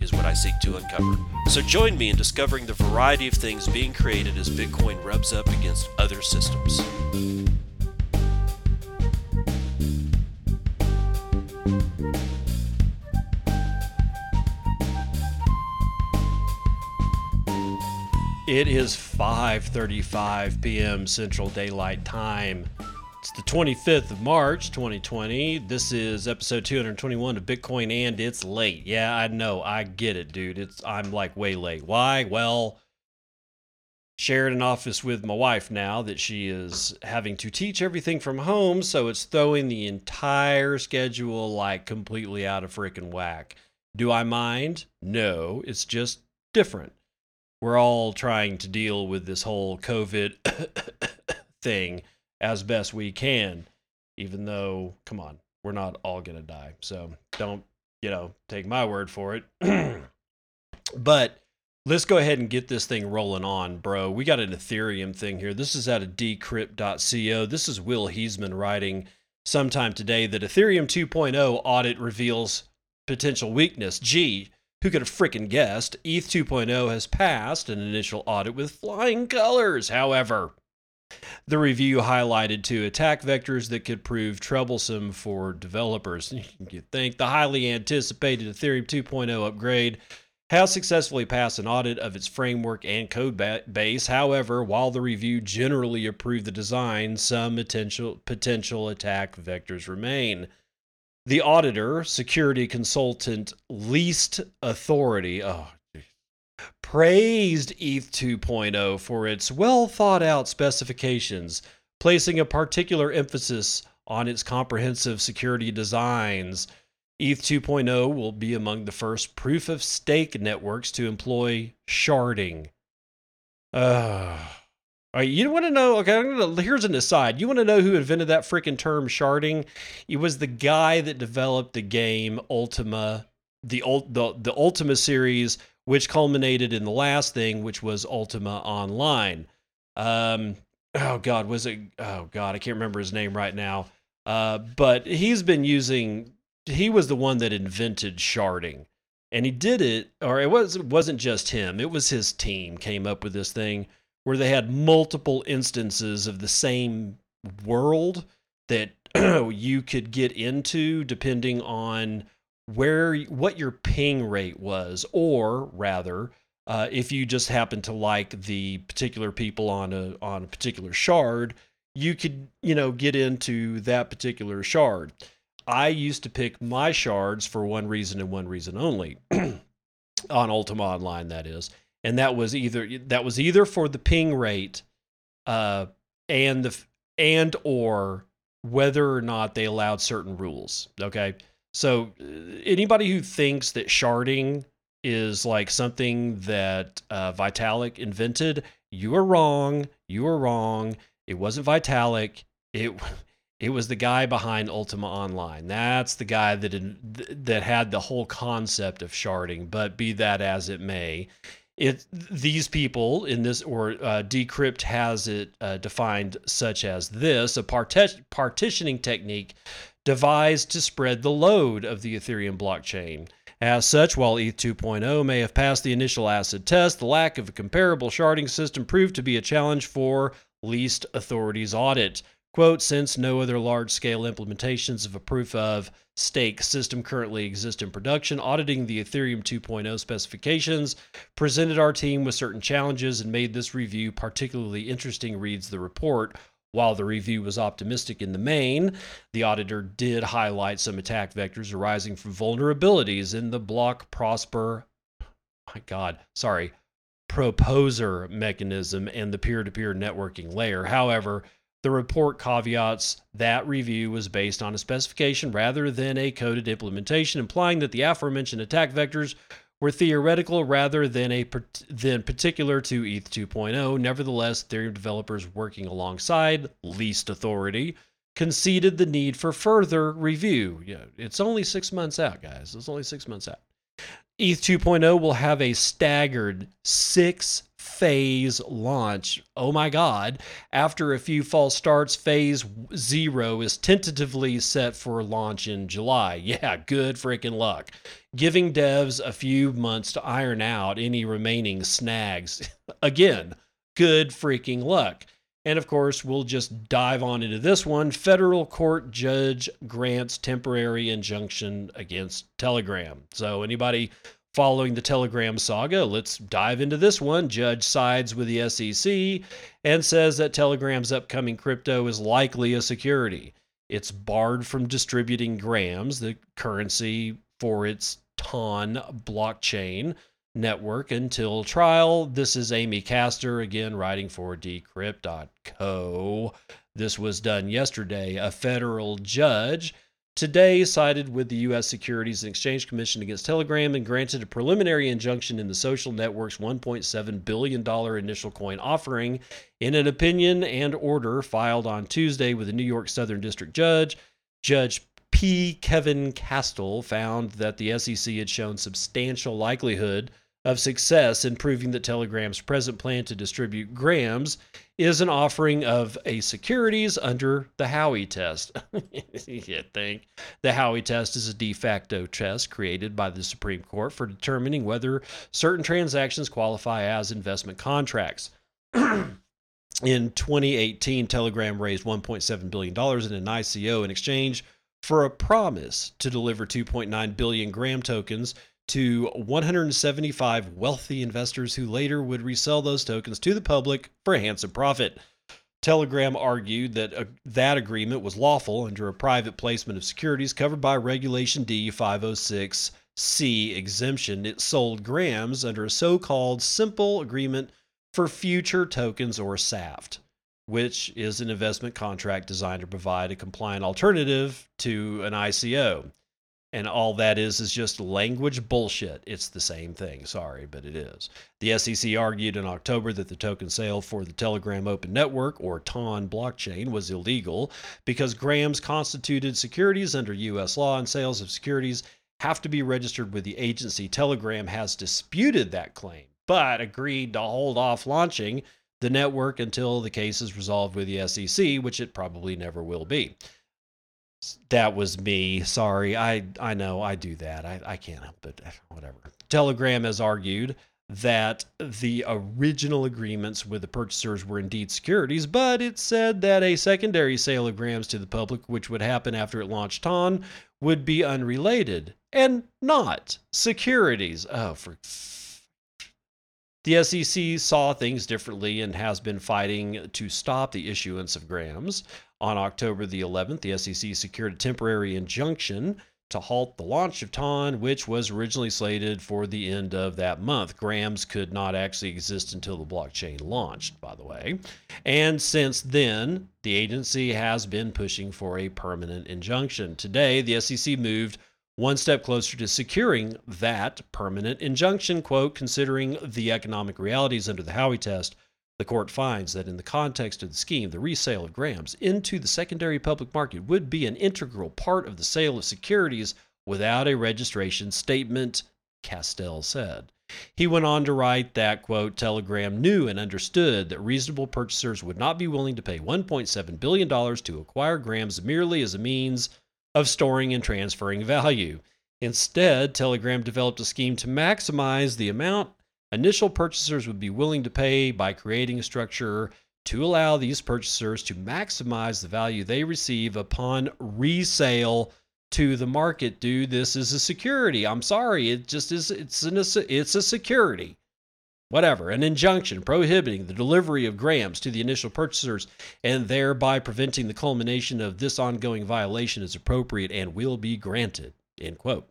is what I seek to uncover. So join me in discovering the variety of things being created as Bitcoin rubs up against other systems. It is 5:35 p.m. Central Daylight Time. It's the 25th of March, 2020. This is episode 221 of Bitcoin and it's late. Yeah, I know. I get it, dude. It's I'm like way late. Why? Well, shared an office with my wife now that she is having to teach everything from home, so it's throwing the entire schedule like completely out of freaking whack. Do I mind? No, it's just different we're all trying to deal with this whole COVID thing as best we can, even though, come on, we're not all going to die. So don't, you know, take my word for it. but let's go ahead and get this thing rolling on, bro. We got an Ethereum thing here. This is out of decrypt.co. This is Will Heasman writing sometime today that Ethereum 2.0 audit reveals potential weakness. Gee, who could have frickin' guessed? ETH 2.0 has passed an initial audit with flying colors, however. The review highlighted two attack vectors that could prove troublesome for developers. You think the highly anticipated Ethereum 2.0 upgrade has successfully passed an audit of its framework and code base. However, while the review generally approved the design, some potential potential attack vectors remain. The auditor, security consultant, least authority, oh, praised ETH 2.0 for its well thought out specifications, placing a particular emphasis on its comprehensive security designs. ETH 2.0 will be among the first proof of stake networks to employ sharding. Uh, all right, you want to know? Okay, gonna, here's an aside. You want to know who invented that freaking term sharding? It was the guy that developed the game Ultima, the the the Ultima series, which culminated in the last thing, which was Ultima Online. Um, oh God, was it? Oh God, I can't remember his name right now. Uh, but he's been using. He was the one that invented sharding, and he did it. Or it was it wasn't just him. It was his team came up with this thing where they had multiple instances of the same world that you could get into depending on where what your ping rate was or rather uh, if you just happen to like the particular people on a on a particular shard you could you know get into that particular shard. I used to pick my shards for one reason and one reason only on ultima online that is. And that was either that was either for the ping rate uh, and the and or whether or not they allowed certain rules okay so uh, anybody who thinks that sharding is like something that uh, vitalik invented you are wrong you are wrong. It wasn't vitalik. It it was the guy behind ultima online. That's the guy that that had the whole concept of sharding but be that as it may it these people in this or uh, decrypt has it uh, defined such as this a part- partitioning technique devised to spread the load of the ethereum blockchain as such while eth 2.0 may have passed the initial acid test the lack of a comparable sharding system proved to be a challenge for least authorities audit quote since no other large scale implementations of a proof of stake system currently exist in production. Auditing the Ethereum 2.0 specifications presented our team with certain challenges and made this review particularly interesting, reads the report. While the review was optimistic in the main, the auditor did highlight some attack vectors arising from vulnerabilities in the block prosper my god, sorry, proposer mechanism and the peer-to-peer networking layer. However, the report caveats that review was based on a specification rather than a coded implementation, implying that the aforementioned attack vectors were theoretical rather than a than particular to ETH 2.0. Nevertheless, Ethereum developers working alongside least authority conceded the need for further review. It's only six months out, guys. It's only six months out. ETH 2.0 will have a staggered six phase launch. Oh my God. After a few false starts, phase zero is tentatively set for launch in July. Yeah, good freaking luck. Giving devs a few months to iron out any remaining snags. Again, good freaking luck. And of course, we'll just dive on into this one. Federal court judge grants temporary injunction against Telegram. So, anybody following the Telegram saga, let's dive into this one. Judge sides with the SEC and says that Telegram's upcoming crypto is likely a security. It's barred from distributing grams, the currency for its TON blockchain network until trial. This is Amy Castor, again, writing for decrypt.co. This was done yesterday. A federal judge today sided with the U.S. Securities and Exchange Commission against Telegram and granted a preliminary injunction in the social network's $1.7 billion initial coin offering in an opinion and order filed on Tuesday with the New York Southern District Judge. Judge P. Kevin Castel found that the SEC had shown substantial likelihood of success in proving that Telegram's present plan to distribute grams is an offering of a securities under the Howey test. you think the Howey test is a de facto test created by the Supreme Court for determining whether certain transactions qualify as investment contracts. in 2018, Telegram raised $1.7 billion in an ICO in exchange for a promise to deliver 2.9 billion gram tokens to 175 wealthy investors who later would resell those tokens to the public for a handsome profit. Telegram argued that uh, that agreement was lawful under a private placement of securities covered by Regulation D 506C exemption. It sold grams under a so called simple agreement for future tokens or SAFT, which is an investment contract designed to provide a compliant alternative to an ICO and all that is is just language bullshit. It's the same thing. Sorry, but it is. The SEC argued in October that the token sale for the Telegram Open Network, or TON blockchain, was illegal because grams constituted securities under U.S. law, and sales of securities have to be registered with the agency. Telegram has disputed that claim, but agreed to hold off launching the network until the case is resolved with the SEC, which it probably never will be that was me. Sorry. I I know I do that. I, I can't help it. Whatever. Telegram has argued that the original agreements with the purchasers were indeed securities, but it said that a secondary sale of grams to the public, which would happen after it launched on, would be unrelated and not securities. Oh, for the SEC saw things differently and has been fighting to stop the issuance of grams. On October the 11th, the SEC secured a temporary injunction to halt the launch of TON, which was originally slated for the end of that month. Grams could not actually exist until the blockchain launched, by the way. And since then, the agency has been pushing for a permanent injunction. Today, the SEC moved one step closer to securing that permanent injunction, quote, considering the economic realities under the Howey test the court finds that in the context of the scheme, the resale of grams into the secondary public market would be an integral part of the sale of securities without a registration statement, Castel said. He went on to write that, quote, Telegram knew and understood that reasonable purchasers would not be willing to pay $1.7 billion to acquire grams merely as a means of storing and transferring value. Instead, Telegram developed a scheme to maximize the amount initial purchasers would be willing to pay by creating a structure to allow these purchasers to maximize the value they receive upon resale to the market. Dude this is a security. I'm sorry. It just is it's an it's a security whatever an injunction prohibiting the delivery of grams to the initial purchasers and thereby preventing the culmination of this ongoing violation is appropriate and will be granted end quote.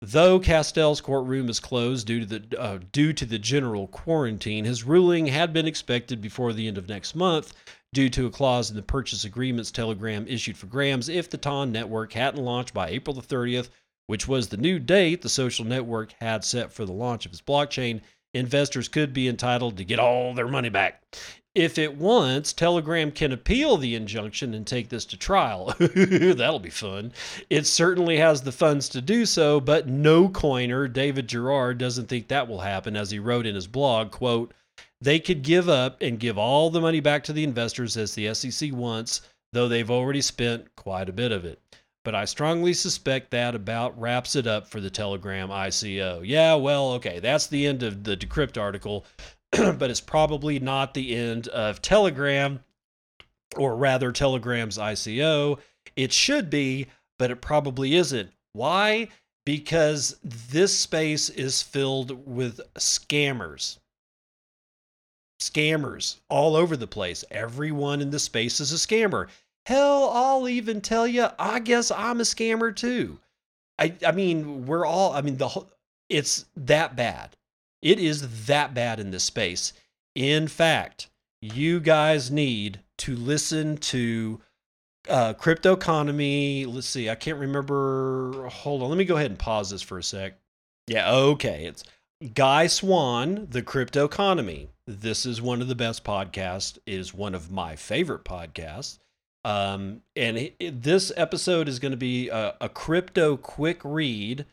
Though Castel's courtroom is closed due to the uh, due to the general quarantine, his ruling had been expected before the end of next month due to a clause in the purchase agreements Telegram issued for Grams if the TON network hadn't launched by April the 30th, which was the new date the social network had set for the launch of its blockchain, investors could be entitled to get all their money back. If it wants, Telegram can appeal the injunction and take this to trial. That'll be fun. It certainly has the funds to do so, but no coiner, David Gerard, doesn't think that will happen, as he wrote in his blog, quote, they could give up and give all the money back to the investors as the SEC wants, though they've already spent quite a bit of it. But I strongly suspect that about wraps it up for the Telegram ICO. Yeah, well, okay, that's the end of the Decrypt article. but it's probably not the end of Telegram, or rather, Telegram's ICO. It should be, but it probably isn't. Why? Because this space is filled with scammers. Scammers all over the place. Everyone in the space is a scammer. Hell, I'll even tell you, I guess I'm a scammer too. I, I mean, we're all, I mean, the whole, it's that bad. It is that bad in this space. In fact, you guys need to listen to uh, crypto economy. Let's see, I can't remember. Hold on, let me go ahead and pause this for a sec. Yeah, okay. It's Guy Swan, the crypto economy. This is one of the best podcasts. It is one of my favorite podcasts. Um, and it, it, this episode is going to be a, a crypto quick read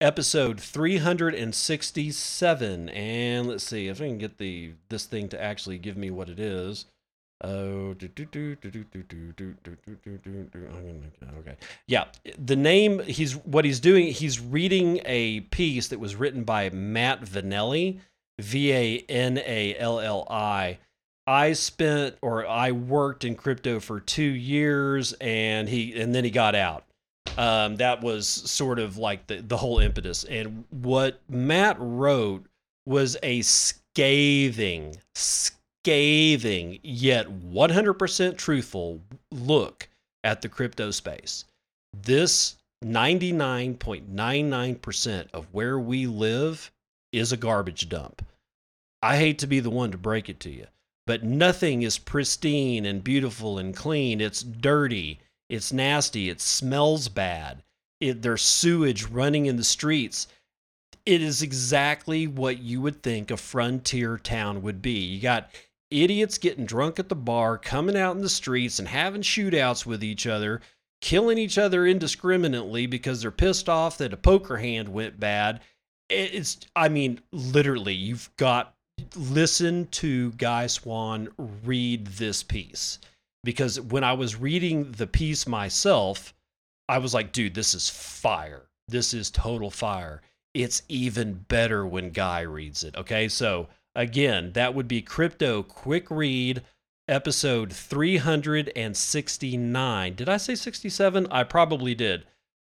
episode 367 and let's see if i can get the this thing to actually give me what it is oh okay yeah the name he's what he's doing he's reading a piece that was written by matt vanelli v-a-n-a-l-l-i i spent or i worked in crypto for two years and he and then he got out um, that was sort of like the, the whole impetus. And what Matt wrote was a scathing, scathing, yet 100% truthful look at the crypto space. This 99.99% of where we live is a garbage dump. I hate to be the one to break it to you, but nothing is pristine and beautiful and clean. It's dirty it's nasty. It smells bad. It, there's sewage running in the streets. It is exactly what you would think a frontier town would be. You got idiots getting drunk at the bar, coming out in the streets and having shootouts with each other, killing each other indiscriminately because they're pissed off that a poker hand went bad. It's, I mean, literally, you've got listen to Guy Swan read this piece because when I was reading the piece myself, I was like, dude, this is fire. This is total fire. It's even better when Guy reads it. Okay. So, again, that would be Crypto Quick Read, episode 369. Did I say 67? I probably did.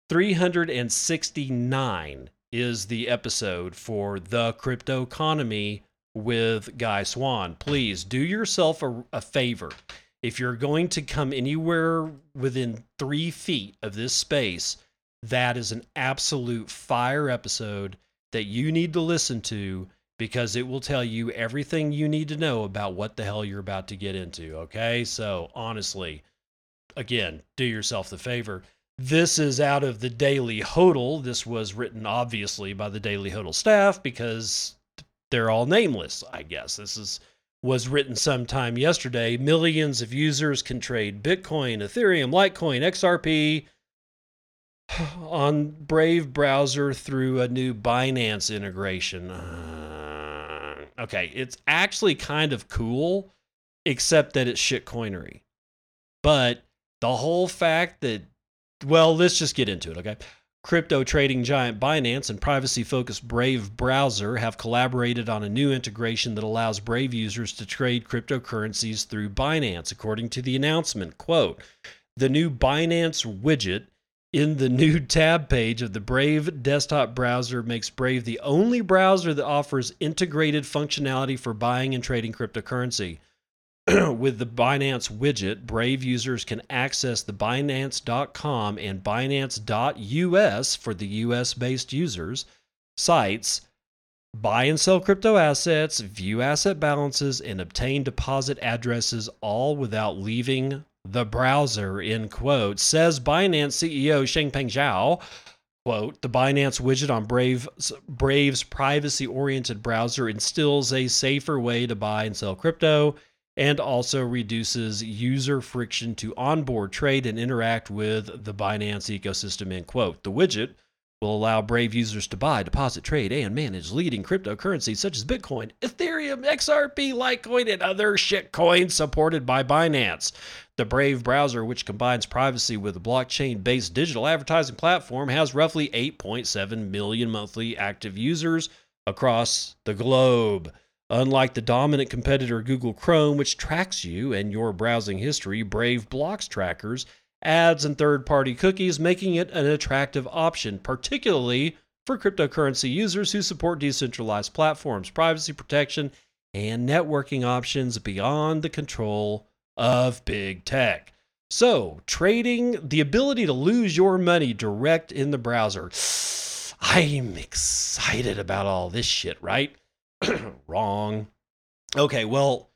369 is the episode for the crypto economy with Guy Swan. Please do yourself a, a favor if you're going to come anywhere within three feet of this space, that is an absolute fire episode that you need to listen to because it will tell you everything you need to know about what the hell you're about to get into. Okay. So, honestly, again, do yourself the favor. This is out of the Daily Hodl. This was written obviously by the Daily Hodl staff because they're all nameless, I guess. This is was written sometime yesterday. Millions of users can trade Bitcoin, Ethereum, Litecoin, XRP on Brave browser through a new Binance integration. Uh, okay, it's actually kind of cool, except that it's shitcoinery. But the whole fact that, well, let's just get into it, okay? Crypto trading giant Binance and privacy focused Brave browser have collaborated on a new integration that allows Brave users to trade cryptocurrencies through Binance, according to the announcement. Quote The new Binance widget in the new tab page of the Brave desktop browser makes Brave the only browser that offers integrated functionality for buying and trading cryptocurrency. with the Binance widget, Brave users can access the Binance.com and Binance.us for the US based users sites, buy and sell crypto assets, view asset balances, and obtain deposit addresses all without leaving the browser, in quote, says Binance CEO Changpeng Zhao. Quote, the Binance widget on Brave's, Brave's privacy oriented browser instills a safer way to buy and sell crypto and also reduces user friction to onboard, trade, and interact with the Binance ecosystem. End quote. The widget will allow Brave users to buy, deposit, trade, and manage leading cryptocurrencies such as Bitcoin, Ethereum, XRP, Litecoin, and other shitcoins supported by Binance. The Brave browser, which combines privacy with a blockchain based digital advertising platform, has roughly 8.7 million monthly active users across the globe. Unlike the dominant competitor Google Chrome, which tracks you and your browsing history, Brave blocks trackers ads, and third party cookies, making it an attractive option, particularly for cryptocurrency users who support decentralized platforms, privacy protection, and networking options beyond the control of big tech. So, trading, the ability to lose your money direct in the browser. I'm excited about all this shit, right? Wrong. Okay, well,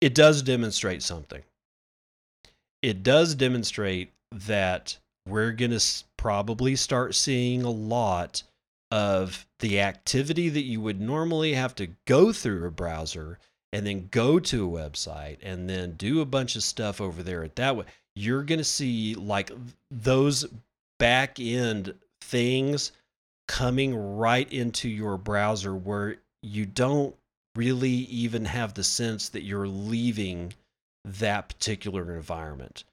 it does demonstrate something it does demonstrate that we're going to probably start seeing a lot of the activity that you would normally have to go through a browser and then go to a website and then do a bunch of stuff over there at that way you're going to see like those back end things coming right into your browser where you don't really even have the sense that you're leaving that particular environment.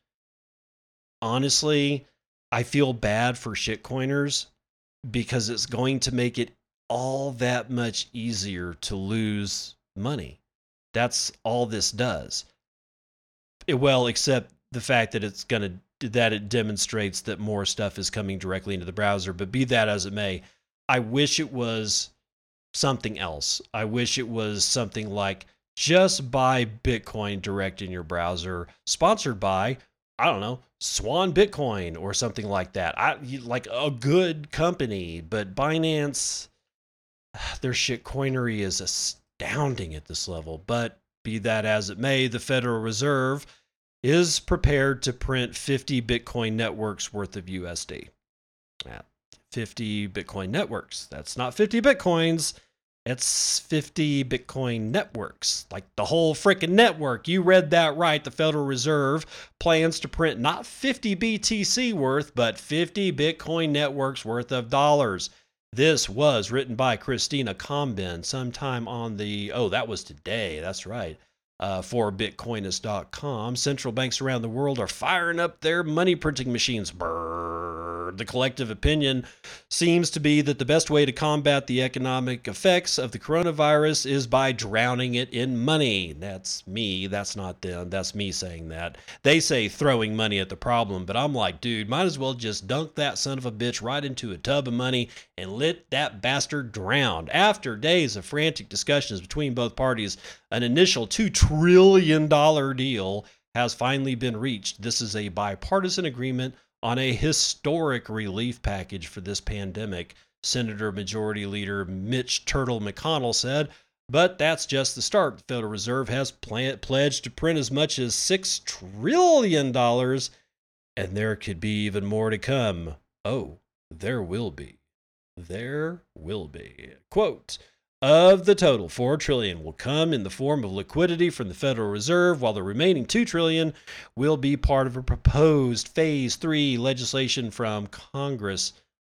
Honestly, I feel bad for shitcoiners because it's going to make it all that much easier to lose money. That's all this does. It, well, except the fact that it's going to that it demonstrates that more stuff is coming directly into the browser, but be that as it may, I wish it was something else. I wish it was something like just buy Bitcoin direct in your browser, sponsored by, I don't know, Swan Bitcoin or something like that. I like a good company, but Binance, their shit coinery is astounding at this level. But be that as it may, the Federal Reserve is prepared to print 50 Bitcoin networks worth of USD. Yeah, 50 Bitcoin networks. That's not 50 Bitcoins. It's 50 Bitcoin networks, like the whole freaking network. You read that right. The Federal Reserve plans to print not 50 BTC worth, but 50 Bitcoin networks worth of dollars. This was written by Christina Comben sometime on the, oh, that was today. That's right. Uh, for Bitcoinist.com. Central banks around the world are firing up their money printing machines. Brrr the collective opinion seems to be that the best way to combat the economic effects of the coronavirus is by drowning it in money. That's me. That's not them. That's me saying that. They say throwing money at the problem, but I'm like, dude, might as well just dunk that son of a bitch right into a tub of money and let that bastard drown. After days of frantic discussions between both parties, an initial $2 trillion deal has finally been reached. This is a bipartisan agreement on a historic relief package for this pandemic, Senator Majority Leader Mitch Turtle McConnell said. But that's just the start. The Federal Reserve has pledged to print as much as $6 trillion, and there could be even more to come. Oh, there will be. There will be. Quote, of the total 4 trillion will come in the form of liquidity from the Federal Reserve while the remaining 2 trillion will be part of a proposed phase 3 legislation from Congress.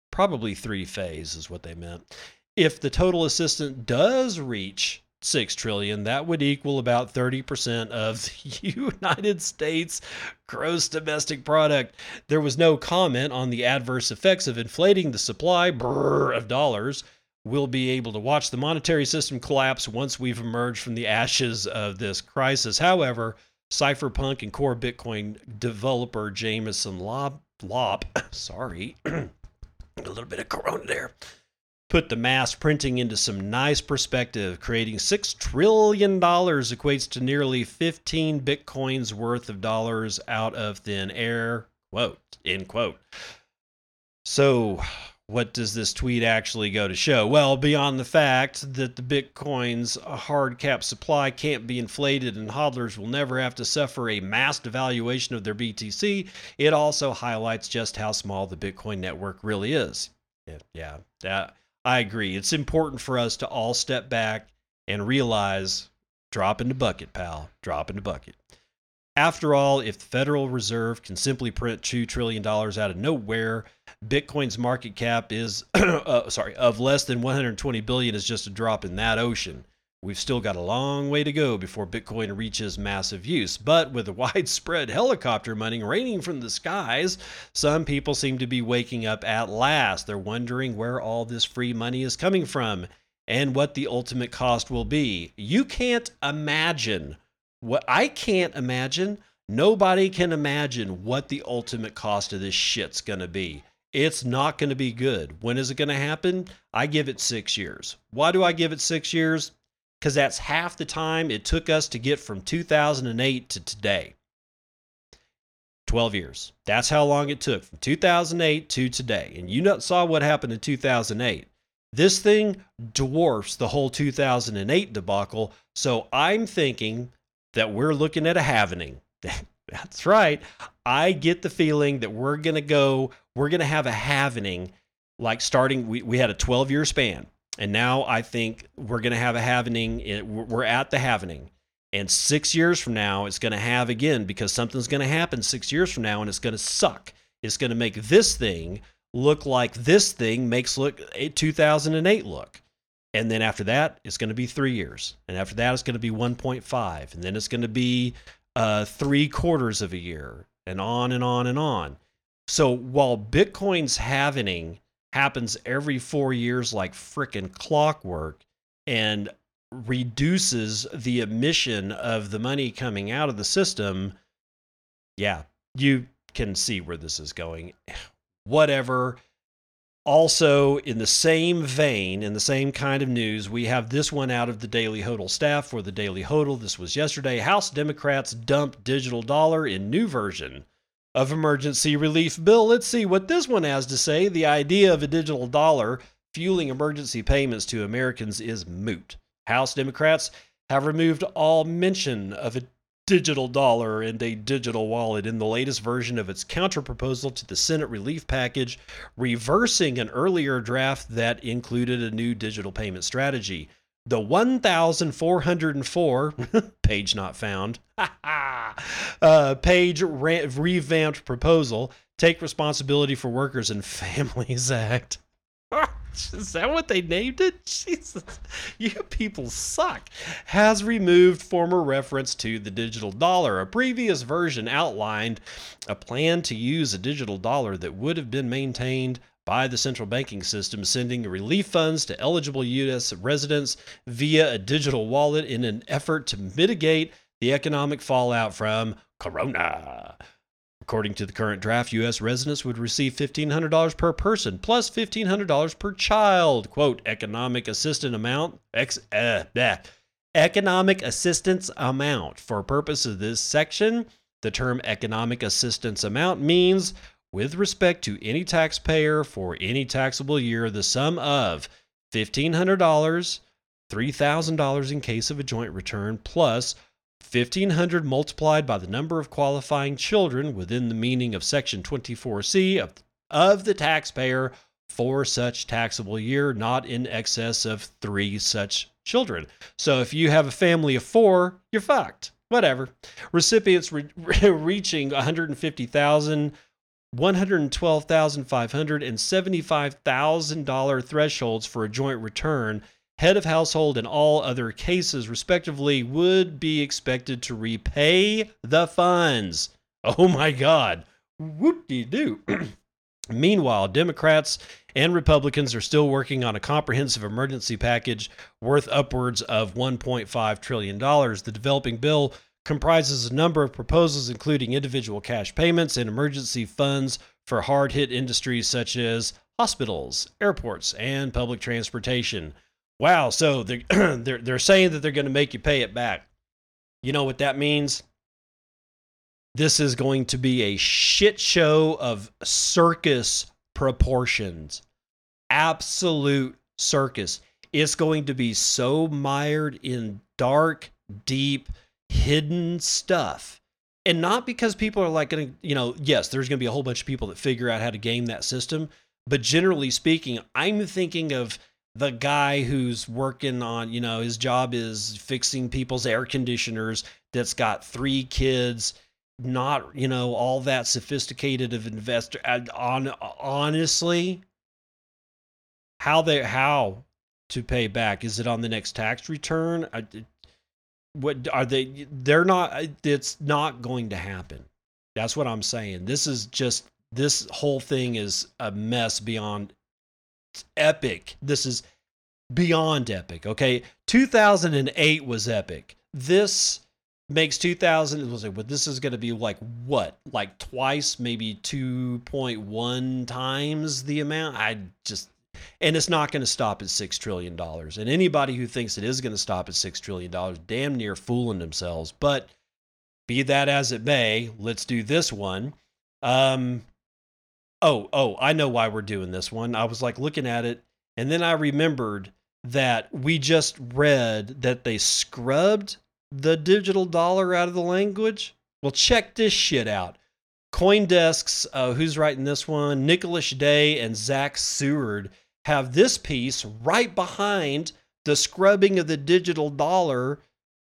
Probably 3 phase is what they meant. If the total assistance does reach 6 trillion that would equal about 30% of the United States gross domestic product. There was no comment on the adverse effects of inflating the supply brr, of dollars we'll be able to watch the monetary system collapse once we've emerged from the ashes of this crisis. However, cypherpunk and core Bitcoin developer Jameson Lop, Lopp sorry, a little bit of corona there, put the mass printing into some nice perspective. Creating $6 trillion equates to nearly 15 Bitcoins worth of dollars out of thin air. Quote, end quote. So, what does this tweet actually go to show? Well, beyond the fact that the Bitcoin's hard cap supply can't be inflated and hodlers will never have to suffer a mass devaluation of their BTC, it also highlights just how small the Bitcoin network really is. Yeah, yeah that, I agree. It's important for us to all step back and realize drop in the bucket, pal. Drop in the bucket. After all, if the Federal Reserve can simply print $2 trillion out of nowhere, Bitcoin's market cap is, uh, sorry, of less than 120 billion is just a drop in that ocean. We've still got a long way to go before Bitcoin reaches massive use. But with the widespread helicopter money raining from the skies, some people seem to be waking up at last. They're wondering where all this free money is coming from and what the ultimate cost will be. You can't imagine what I can't imagine. Nobody can imagine what the ultimate cost of this shit's going to be. It's not going to be good. When is it going to happen? I give it six years. Why do I give it six years? Because that's half the time it took us to get from 2008 to today. 12 years. That's how long it took from 2008 to today. And you saw what happened in 2008. This thing dwarfs the whole 2008 debacle. So I'm thinking that we're looking at a halvening. That's right. I get the feeling that we're going to go, we're going to have a halvening like starting, we, we had a 12 year span. And now I think we're going to have a halvening. Eh, we're at the halvening. And six years from now, it's going to have again because something's going to happen six years from now and it's going to suck. It's going to make this thing look like this thing makes look eh, 2008 look. And then after that, it's going to be three years. And after that, it's going to be 1.5. And then it's going to be uh, three quarters of a year, and on and on and on. So while Bitcoin's halvening happens every four years like frickin' clockwork and reduces the emission of the money coming out of the system, yeah, you can see where this is going. Whatever also, in the same vein, in the same kind of news, we have this one out of the Daily Hodl staff for the Daily Hodl. This was yesterday. House Democrats dump digital dollar in new version of emergency relief bill. Let's see what this one has to say. The idea of a digital dollar fueling emergency payments to Americans is moot. House Democrats have removed all mention of a digital dollar and a digital wallet in the latest version of its counterproposal to the Senate relief package, reversing an earlier draft that included a new digital payment strategy. The 1404 page not found uh, page re- revamped proposal take responsibility for workers and families act is that what they named it? Jesus, you people suck. Has removed former reference to the digital dollar. A previous version outlined a plan to use a digital dollar that would have been maintained by the central banking system, sending relief funds to eligible U.S. residents via a digital wallet in an effort to mitigate the economic fallout from Corona. According to the current draft, U.S. residents would receive $1,500 per person plus $1,500 per child. Quote, economic assistance amount, ex, uh, economic assistance amount. For purpose of this section, the term economic assistance amount means with respect to any taxpayer for any taxable year, the sum of $1,500, $3,000 in case of a joint return, plus 1500 multiplied by the number of qualifying children within the meaning of section 24C of, of the taxpayer for such taxable year, not in excess of three such children. So if you have a family of four, you're fucked. Whatever. Recipients re- reaching 150,000 $112,500 and $75,000 thresholds for a joint return head of household, and all other cases, respectively, would be expected to repay the funds. Oh my God. Whoop de doo. Meanwhile, Democrats and Republicans are still working on a comprehensive emergency package worth upwards of $1.5 trillion. The developing bill comprises a number of proposals, including individual cash payments and emergency funds for hard hit industries such as hospitals, airports, and public transportation. Wow, so they're they're they're saying that they're going to make you pay it back. You know what that means? This is going to be a shit show of circus proportions. absolute circus. It's going to be so mired in dark, deep, hidden stuff. And not because people are like going to, you know, yes, there's going to be a whole bunch of people that figure out how to game that system. But generally speaking, I'm thinking of the guy who's working on, you know, his job is fixing people's air conditioners that's got three kids, not, you know, all that sophisticated of investor. And On honestly, how they how to pay back? Is it on the next tax return? What are they? They're not. It's not going to happen. That's what I'm saying. This is just this whole thing is a mess beyond epic. This is beyond epic. Okay, 2008 was epic. This makes 2000 was like, but this is going to be like what, like twice, maybe 2.1 times the amount. I just and it's not going to stop at $6 trillion. And anybody who thinks it is going to stop at $6 trillion, damn near fooling themselves. But be that as it may, let's do this one. Um, oh, oh, I know why we're doing this one. I was like looking at it, and then I remembered that we just read that they scrubbed the digital dollar out of the language. Well, check this shit out. Coindesk's, uh, who's writing this one? Nikhilesh De and Zach Seward have this piece right behind the scrubbing of the digital dollar.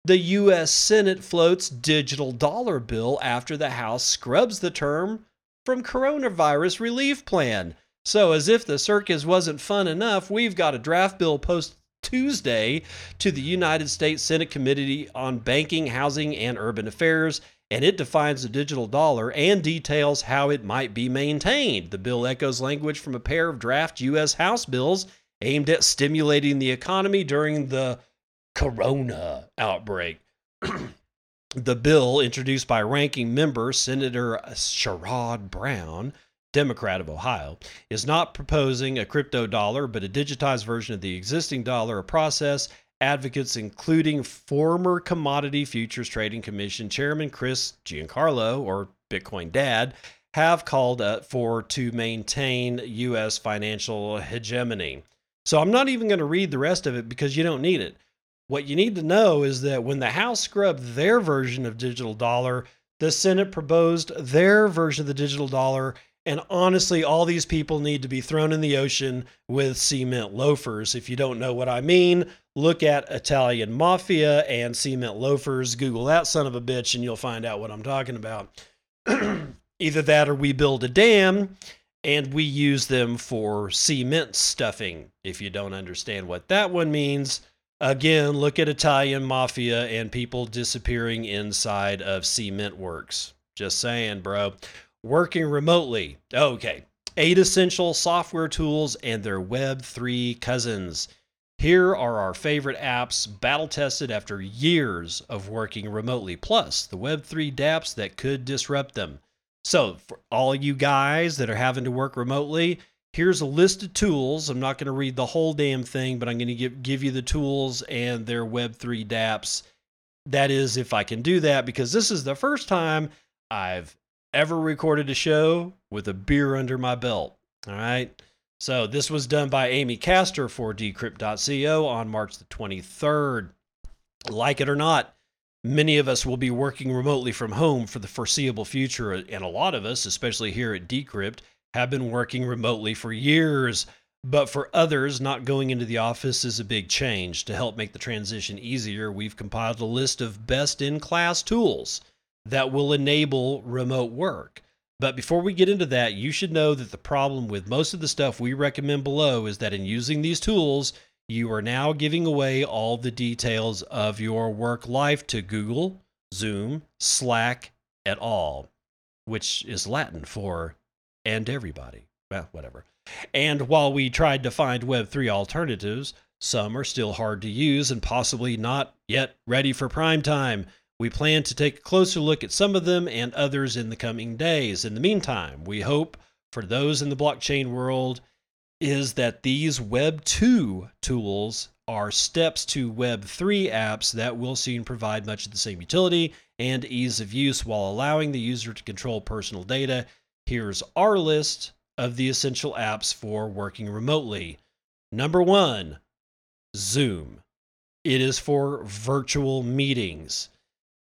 The U.S. Senate floats digital dollar bill after the House scrubs the term from coronavirus relief plan. So, as if the circus wasn't fun enough, we've got a draft bill post Tuesday to the United States Senate Committee on Banking, Housing, and Urban Affairs and it defines the digital dollar and details how it might be maintained. The bill echoes language from a pair of draft U.S. House bills aimed at stimulating the economy during the corona outbreak. the bill, introduced by ranking member Senator Sherrod Brown, Democrat of Ohio, is not proposing a crypto dollar, but a digitized version of the existing dollar, a process advocates, including former Commodity Futures Trading Commission Chairman Chris Giancarlo, or Bitcoin Dad, have called for to maintain U.S. financial hegemony. So I'm not even going to read the rest of it because you don't need it. What you need to know is that when the House scrubbed their version of digital dollar, the Senate proposed their version of the digital dollar. And honestly, all these people need to be thrown in the ocean with cement loafers. If you don't know what I mean, look at Italian mafia and cement loafers. Google that son of a bitch, and you'll find out what I'm talking about. Either that or we build a dam and we use them for cement stuffing. If you don't understand what that one means, again, look at Italian mafia and people disappearing inside of cement works. Just saying, bro. Working remotely. Okay. Eight essential software tools and their Web3 cousins. Here are our favorite apps battle tested after years of working remotely, plus the Web3 dApps that could disrupt them. So, for all you guys that are having to work remotely, here's a list of tools. I'm not going to read the whole damn thing, but I'm going to give, give you the tools and their Web3 dApps. That is, if I can do that, because this is the first time I've ever recorded a show with a beer under my belt. All right. So this was done by Amy Castor for Decrypt.co on March the 23rd. Like it or not, many of us will be working remotely from home for the foreseeable future, and a lot of us, especially here at Decrypt, have been working remotely for years. But for others, not going into the office is a big change. To help make the transition easier, we've compiled a list of best in class tools that will enable remote work. But before we get into that, you should know that the problem with most of the stuff we recommend below is that in using these tools, you are now giving away all the details of your work life to Google, Zoom, Slack, et al., which is Latin for and everybody. Well, whatever. And while we tried to find Web3 alternatives, some are still hard to use and possibly not yet ready for prime time. We plan to take a closer look at some of them and others in the coming days. In the meantime, we hope for those in the blockchain world is that these Web 2 tools are steps to Web 3 apps that will soon provide much of the same utility and ease of use while allowing the user to control personal data. Here's our list of the essential apps for working remotely. Number one, Zoom. It is for virtual meetings.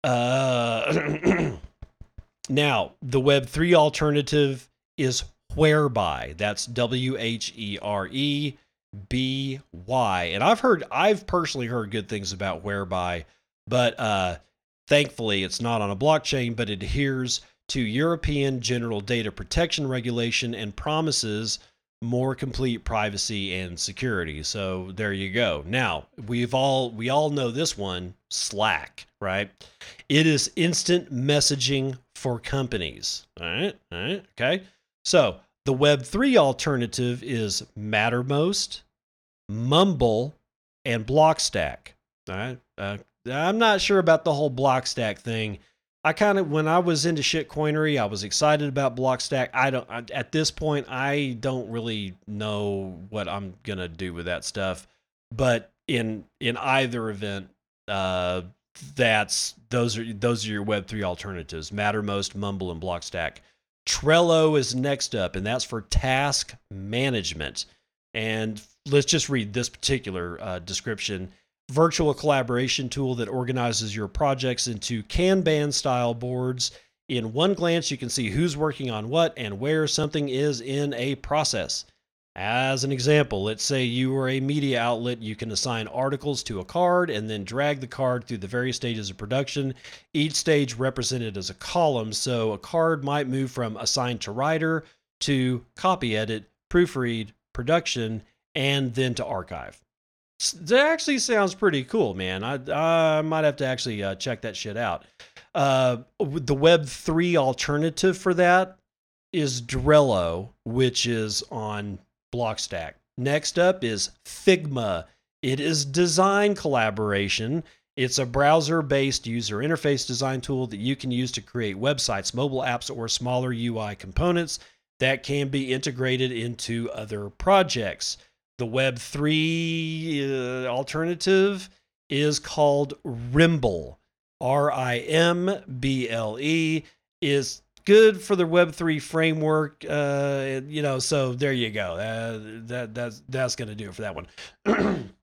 Uh, now, the Web3 alternative is Whereby. That's W H E R E B Y. And I've heard, I've personally heard good things about Whereby, but uh, thankfully it's not on a blockchain, but it adheres to European General Data Protection Regulation and promises more complete privacy and security. So there you go. Now, we've all we all know this one, Slack, right? It is instant messaging for companies. All right? All right. Okay. So, the web3 alternative is Mattermost, Mumble, and Blockstack. All right? Uh, I'm not sure about the whole Blockstack thing. I kind of when I was into shitcoinery, I was excited about Blockstack. I don't I, at this point I don't really know what I'm gonna do with that stuff. But in in either event, uh, that's those are those are your Web three alternatives: Mattermost, Mumble, and Blockstack. Trello is next up, and that's for task management. And let's just read this particular uh, description virtual collaboration tool that organizes your projects into Kanban style boards. In one glance, you can see who's working on what and where something is in a process. As an example, let's say you are a media outlet, you can assign articles to a card and then drag the card through the various stages of production, each stage represented as a column. So a card might move from assigned to writer to copy edit, proofread, production, and then to archive. That actually sounds pretty cool, man. I I might have to actually uh, check that shit out. Uh, the Web three alternative for that is Drello, which is on Blockstack. Next up is Figma. It is design collaboration. It's a browser based user interface design tool that you can use to create websites, mobile apps, or smaller UI components that can be integrated into other projects. The Web3 uh, alternative is called Rimble. R I M B L E is good for the Web3 framework. Uh, you know, so there you go. Uh, that that's that's going to do it for that one.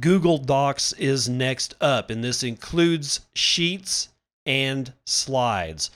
Google Docs is next up, and this includes sheets and slides.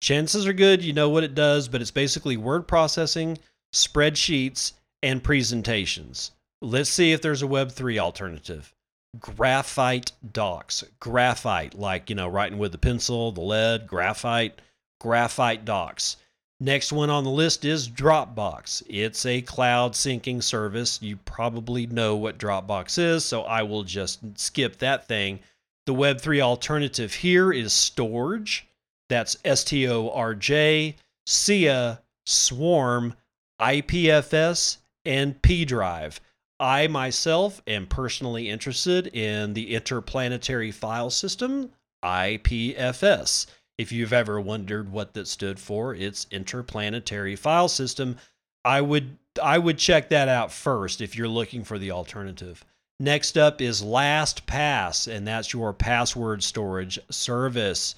Chances are good you know what it does, but it's basically word processing, spreadsheets, and presentations. Let's see if there's a Web3 alternative. Graphite docs. Graphite, like, you know, writing with the pencil, the lead, graphite, graphite docs. Next one on the list is Dropbox. It's a cloud syncing service. You probably know what Dropbox is, so I will just skip that thing. The Web3 alternative here is Storj. That's S T O R J, SIA, Swarm, IPFS, and P Drive. I myself am personally interested in the Interplanetary File System, IPFS. If you've ever wondered what that stood for, it's Interplanetary File System. I would I would check that out first if you're looking for the alternative. Next up is LastPass, and that's your password storage service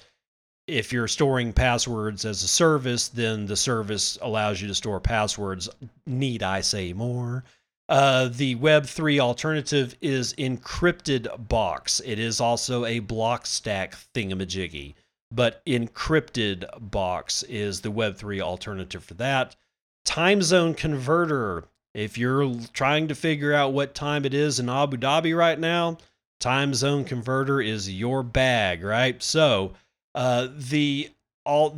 if you're storing passwords as a service, then the service allows you to store passwords. Need I say more? Uh, the Web3 alternative is Encrypted Box. It is also a Blockstack thingamajiggy, but Encrypted Box is the Web3 alternative for that. Time Zone Converter. If you're trying to figure out what time it is in Abu Dhabi right now, Time Zone Converter is your bag, right? So, uh, the all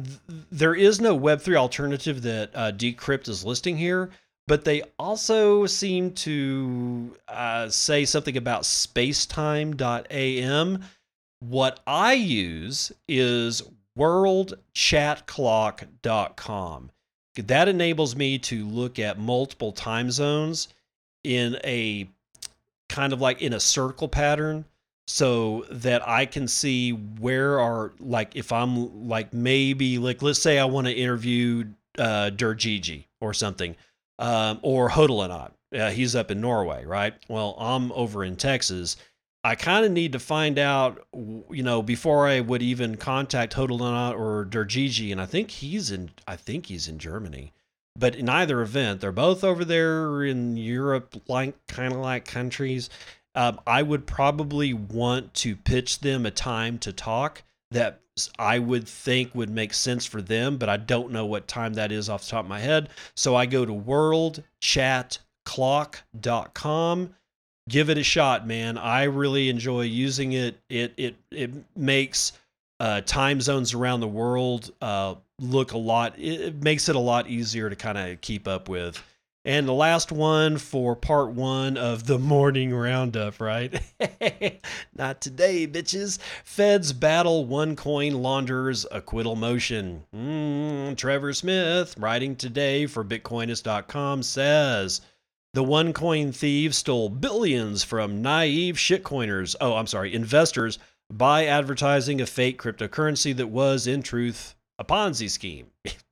there is no Web3 alternative that uh, Decrypt is listing here, but they also seem to uh, say something about spacetime.am. What I use is worldchatclock.com. That enables me to look at multiple time zones in a kind of like in a circle pattern so that I can see where are like if I'm like maybe like let's say I want to interview uh DerGigi or something um or Hodlonaut. Uh, he's up in Norway, right? Well, I'm over in Texas. I kind of need to find out, you know, before I would even contact Hodlonaut or DerGigi, and I think he's in. I think he's in Germany. But in either event, they're both over there in Europe, like kind of like countries. Um, I would probably want to pitch them a time to talk that I would think would make sense for them, but I don't know what time that is off the top of my head. So I go to worldchatclock.com. Give it a shot, man. I really enjoy using it. It it it makes uh, time zones around the world uh, look a lot. It makes it a lot easier to kind of keep up with. And the last one for part one of the morning roundup, right? Not today, bitches. Feds battle OneCoin launderers acquittal motion. Mm, Trevor Smith, writing today for Bitcoinist.com, says the OneCoin thieves stole billions from naive shitcoiners. Oh, I'm sorry, investors by advertising a fake cryptocurrency that was, in truth, a Ponzi scheme.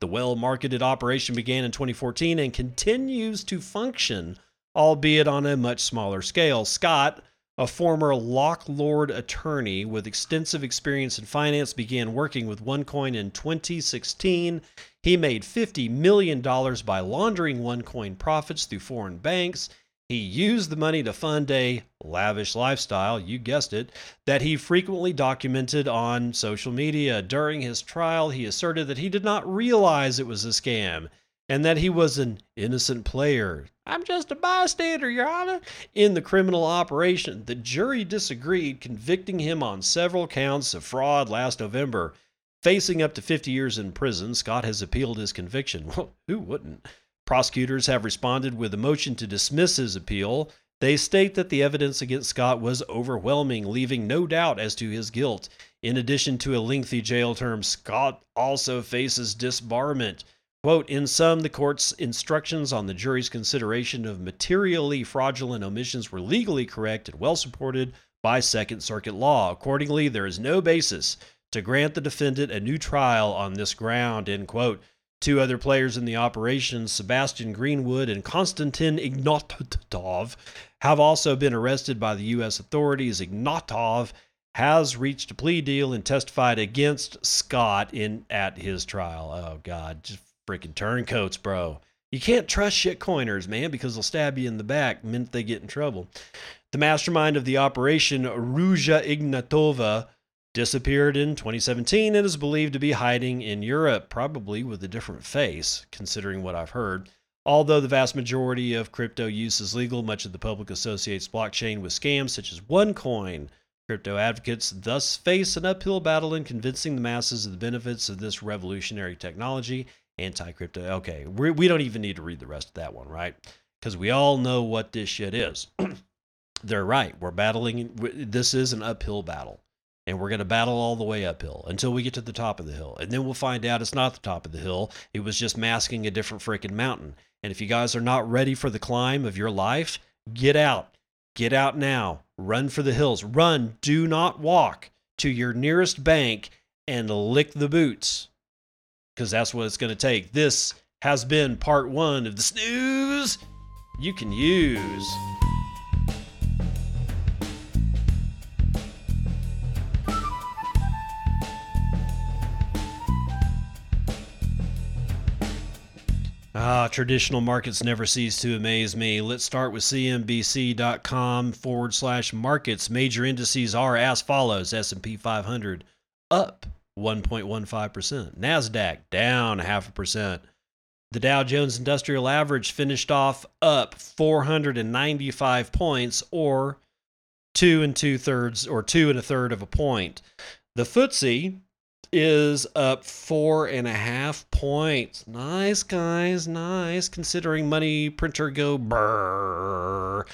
The well marketed operation began in 2014 and continues to function, albeit on a much smaller scale. Scott, a former Locke Lord attorney with extensive experience in finance, began working with OneCoin in 2016. He made $50 million by laundering OneCoin profits through foreign banks he used the money to fund a lavish lifestyle, you guessed it, that he frequently documented on social media. During his trial, he asserted that he did not realize it was a scam and that he was an innocent player. I'm just a bystander, Your Honor. In the criminal operation, the jury disagreed, convicting him on several counts of fraud last November. Facing up to 50 years in prison, Scott has appealed his conviction. Well, who wouldn't? Prosecutors have responded with a motion to dismiss his appeal. They state that the evidence against Scott was overwhelming, leaving no doubt as to his guilt. In addition to a lengthy jail term, Scott also faces disbarment. Quote, in sum, the court's instructions on the jury's consideration of materially fraudulent omissions were legally correct and well supported by Second Circuit law. Accordingly, there is no basis to grant the defendant a new trial on this ground, end quote. Two other players in the operation, Sebastian Greenwood and Konstantin Ignatov, have also been arrested by the U.S. authorities. Ignatov has reached a plea deal and testified against Scott in at his trial. Oh God, just freaking turncoats, bro. You can't trust shitcoiners, man, because they'll stab you in the back the minute they get in trouble. The mastermind of the operation, Ruja Ignatova, disappeared in 2017 and is believed to be hiding in Europe, probably with a different face, considering what I've heard. Although the vast majority of crypto use is legal, much of the public associates blockchain with scams such as OneCoin. Crypto advocates thus face an uphill battle in convincing the masses of the benefits of this revolutionary technology. Anti crypto. Okay, we do not even need to read the rest of that one, right? Because we all know what this shit is. They're right. We're battling. This is an uphill battle and we're going to battle all the way uphill until we get to the top of the hill. And then we'll find out it's not the top of the hill. It was just masking a different freaking mountain. And if you guys are not ready for the climb of your life, get out. Get out now. Run for the hills. Run. Do not walk to your nearest bank and lick the boots because that's what it's going to take. This has been part one of the snooze you can use. Ah, traditional markets never cease to amaze me. Let's start with CNBC.com forward slash markets. Major indices are as follows: S&P 500 up 1.15%, Nasdaq down half a percent. The Dow Jones Industrial Average finished off up 495 points, or two and two thirds, or two and a third of a point. The FTSE is up four and a half points. Nice, guys. Nice. Considering money printer go brrr.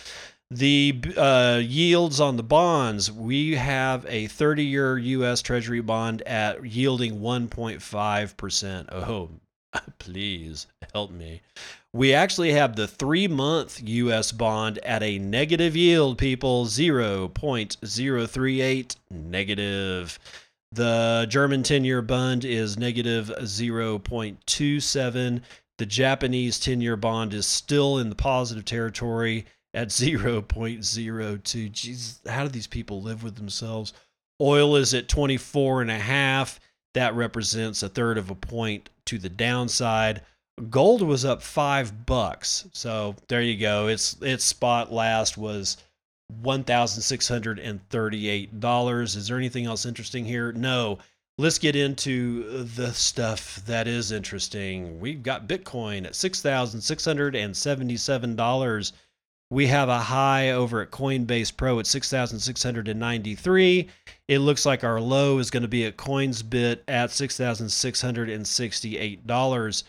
The uh, yields on the bonds, we have a 30 year U.S. Treasury bond at yielding 1.5%. Oh, please help me. We actually have the three month U.S. bond at a negative yield, people 0.038 negative. The German 10 year bond is negative 0.27. The Japanese 10 year bond is still in the positive territory at 0.02. Jesus, how do these people live with themselves? Oil is at 24 and a half. That represents a third of a point to the downside. Gold was up five bucks. So there you go. Its its spot last was one thousand six hundred and thirty eight dollars. Is there anything else interesting here? No. Let's get into the stuff that is interesting. We've got Bitcoin at six thousand six hundred and seventy seven dollars. We have a high over at Coinbase Pro at 6,693. It looks like our low is going to be at CoinsBit at $6,668.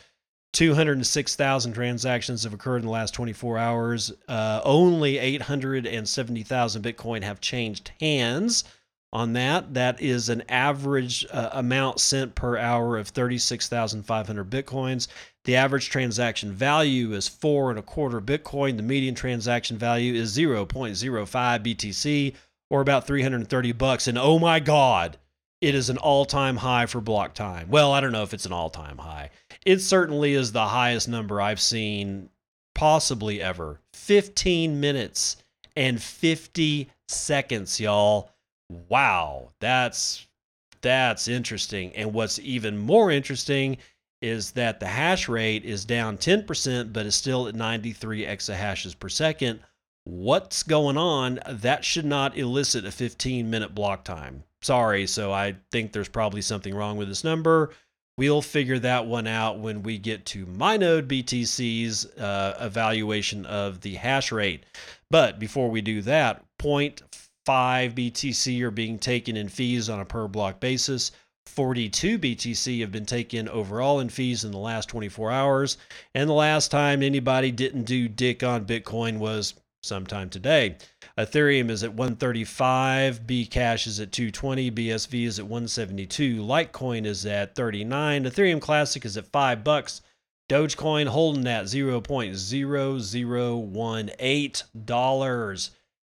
206,000 transactions have occurred in the last 24 hours. Uh, only 870,000 Bitcoin have changed hands on that. That is an average uh, amount sent per hour of 36,500 Bitcoins. The average transaction value is four and a quarter Bitcoin. The median transaction value is 0.05 BTC or about 330 bucks. And oh my God, it is an all time high for block time. Well, I don't know if it's an all time high. It certainly is the highest number I've seen possibly ever. 15 minutes and 50 seconds, y'all. Wow, that's that's interesting. And what's even more interesting is that the hash rate is down 10%, but is still at 93 exahashes per second. What's going on? That should not elicit a 15 minute block time sorry. So I think there's probably something wrong with this number. We'll figure that one out when we get to MyNode BTC's uh, evaluation of the hash rate. But before we do that, 0.5 BTC are being taken in fees on a per block basis. 42 BTC have been taken overall in fees in the last 24 hours. And the last time anybody didn't do dick on Bitcoin was sometime today. Ethereum is at 135, Bcash is at 220, BSV is at 172, Litecoin is at 39, Ethereum Classic is at 5 bucks. Dogecoin holding at $0.0018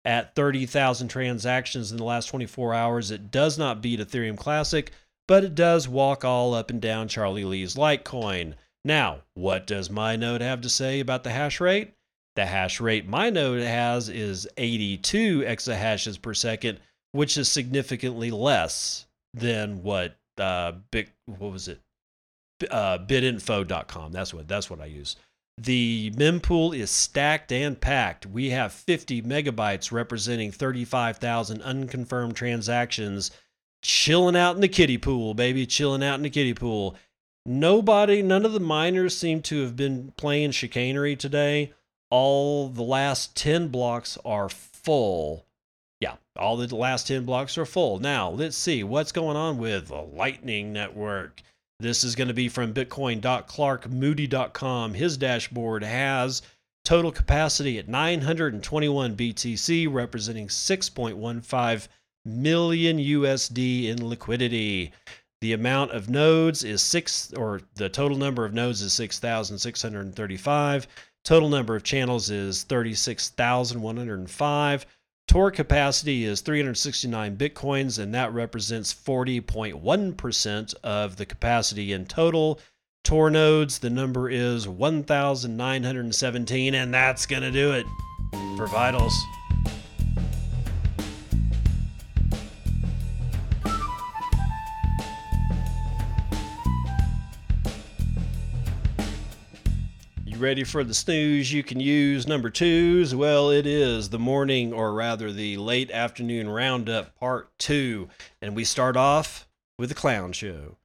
at 30,000 transactions in the last 24 hours. It does not beat Ethereum Classic, but it does walk all up and down Charlie Lee's Litecoin. Now, what does my node have to say about the hash rate? The hash rate my node has is 82 exahashes per second, which is significantly less than what uh, Bit, what was it? Uh, bitinfo.com. That's what that's what I use. The mempool is stacked and packed. We have 50 megabytes representing 35,000 unconfirmed transactions chilling out in the kiddie pool, baby, chilling out in the kiddie pool. Nobody, none of the miners seem to have been playing chicanery today all the last 10 blocks are full. Yeah, all the last 10 blocks are full. Now, let's see what's going on with the Lightning Network. This is going to be from bitcoin.clarkmoody.com. His dashboard has total capacity at 921 BTC, representing 6.15 million USD in liquidity. The amount of nodes is six, or the total number of nodes is 6,635. Total number of channels is 36,105. Tor capacity is 369 bitcoins, and that represents 40.1% of the capacity in total. Tor nodes, the number is 1,917, and that's going to do it for Vitals. Ready for the snooze you can use number twos? Well, it is the morning, or rather the late afternoon roundup part two. And we start off with the clown show.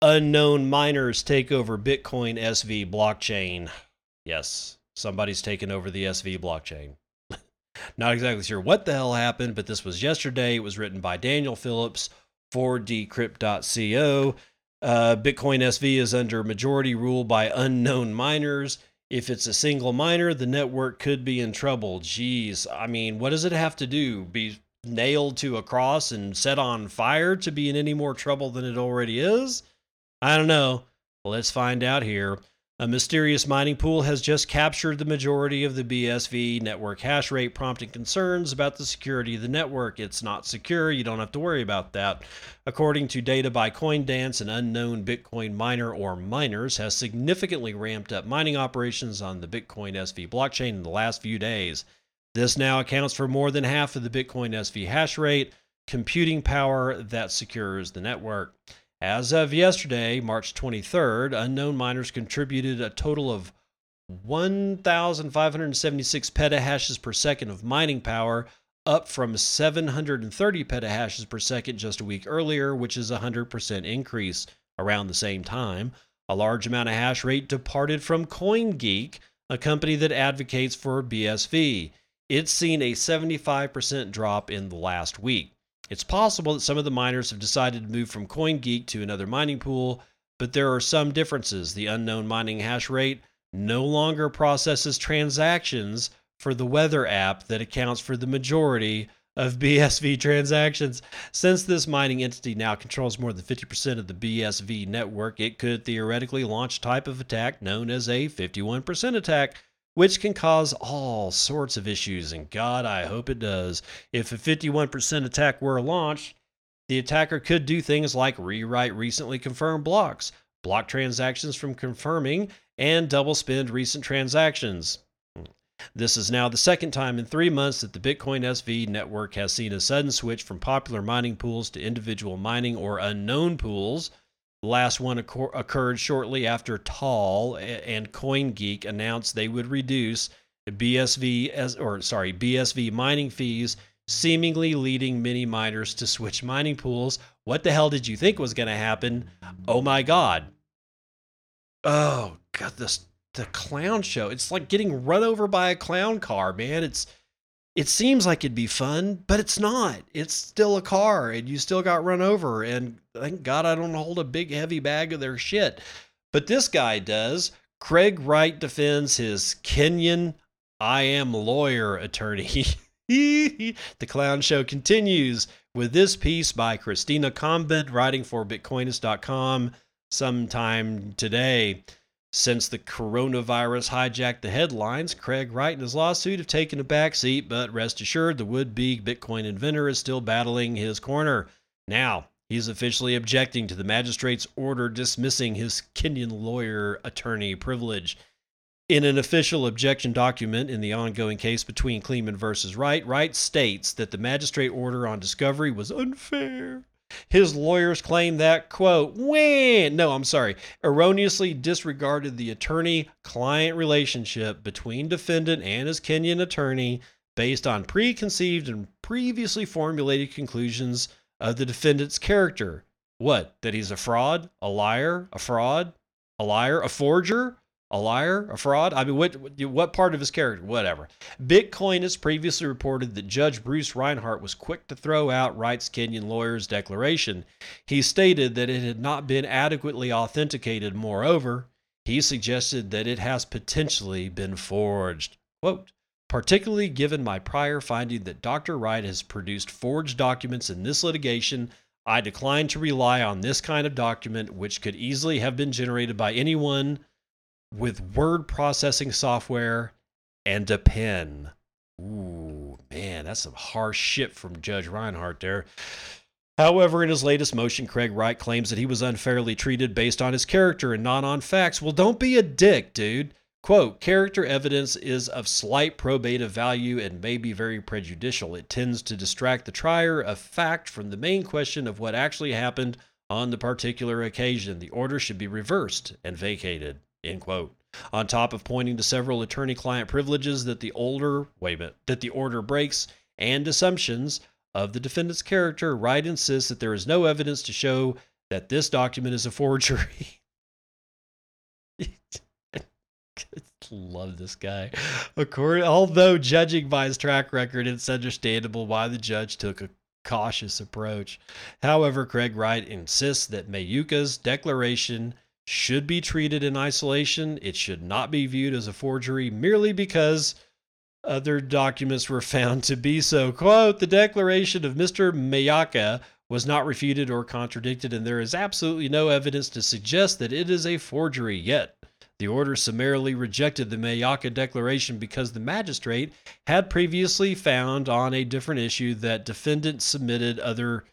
Unknown miners take over Bitcoin SV blockchain. Yes, somebody's taken over the SV blockchain. Not exactly sure what the hell happened, but this was yesterday. It was written by Daniel Phillips for decrypt.co. Uh, Bitcoin SV is under majority rule by unknown miners. If it's a single miner, the network could be in trouble. Geez, I mean, what does it have to do? Be nailed to a cross and set on fire to be in any more trouble than it already is? I don't know. Let's find out here. A mysterious mining pool has just captured the majority of the BSV network hash rate, prompting concerns about the security of the network. It's not secure, you don't have to worry about that. According to data by Coindance, an unknown Bitcoin miner or miners has significantly ramped up mining operations on the Bitcoin SV blockchain in the last few days. This now accounts for more than half of the Bitcoin SV hash rate, computing power that secures the network. As of yesterday, March 23rd, unknown miners contributed a total of 1,576 petahashes per second of mining power, up from 730 petahashes per second just a week earlier, which is a 100% increase around the same time. A large amount of hash rate departed from CoinGeek, a company that advocates for BSV. It's seen a 75% drop in the last week. It's possible that some of the miners have decided to move from CoinGeek to another mining pool, but there are some differences. The unknown mining hash rate no longer processes transactions for the weather app that accounts for the majority of BSV transactions. Since this mining entity now controls more than 50% of the BSV network, it could theoretically launch a type of attack known as a 51% attack, which can cause all sorts of issues. And God, I hope it does. If a 51% attack were launched, the attacker could do things like rewrite recently confirmed blocks, block transactions from confirming, and double spend recent transactions. This is now the second time in three months that the Bitcoin SV network has seen a sudden switch from popular mining pools to individual mining or unknown pools. Last one occur- occurred shortly after TAAL and CoinGeek announced they would reduce BSV or sorry BSV mining fees, seemingly leading many miners to switch mining pools. What the hell did you think was going to happen? Oh my God! Oh God, this the clown show. It's like getting run over by a clown car, man. It's it seems like it'd be fun, but it's not. It's still a car and you still got run over and thank God I don't hold a big heavy bag of their shit. But this guy does. Craig Wright defends his Kenyan I am lawyer attorney. the clown show continues with this piece by Christina Comben writing for bitcoinist.com sometime today. Since the coronavirus hijacked the headlines, Craig Wright and his lawsuit have taken a back seat, but rest assured the would be Bitcoin inventor is still battling his corner. Now, he's officially objecting to the magistrate's order dismissing his Kenyan lawyer attorney privilege. In an official objection document in the ongoing case between Kleiman versus Wright, Wright states that the magistrate order on discovery was unfair his lawyers claim that, quote, when, no, I'm sorry, erroneously disregarded the attorney client relationship between defendant and his Kenyan attorney based on preconceived and previously formulated conclusions of the defendant's character. What? That he's a fraud, a liar, a fraud, a liar, a forger? A liar, a fraud? I mean, what what part of his character? Whatever. Bitcoin has previously reported that Judge Bruce Reinhart was quick to throw out Wright's Kenyan lawyer's declaration. He stated that it had not been adequately authenticated. Moreover, he suggested that it has potentially been forged. Quote, particularly given my prior finding that Dr. Wright has produced forged documents in this litigation, I decline to rely on this kind of document, which could easily have been generated by anyone with word processing software and a pen. Ooh, man, that's some harsh shit from Judge Reinhart there. However, in his latest motion, Craig Wright claims that he was unfairly treated based on his character and not on facts. Well, don't be a dick, dude. Quote, character evidence is of slight probative value and may be very prejudicial. It tends to distract the trier of fact from the main question of what actually happened on the particular occasion. The order should be reversed and vacated. End quote. On top of pointing to several attorney-client privileges that the older wait a minute, that the order breaks and assumptions of the defendant's character, Wright insists that there is no evidence to show that this document is a forgery. Love this guy. According, although judging by his track record, it's understandable why the judge took a cautious approach. However, Craig Wright insists that Mayaka's declaration should be treated in isolation. It should not be viewed as a forgery merely because other documents were found to be so. Quote The declaration of Mr. Mayaka was not refuted or contradicted, and there is absolutely no evidence to suggest that it is a forgery yet. The order summarily rejected the Mayaka declaration because the magistrate had previously found on a different issue that defendant submitted other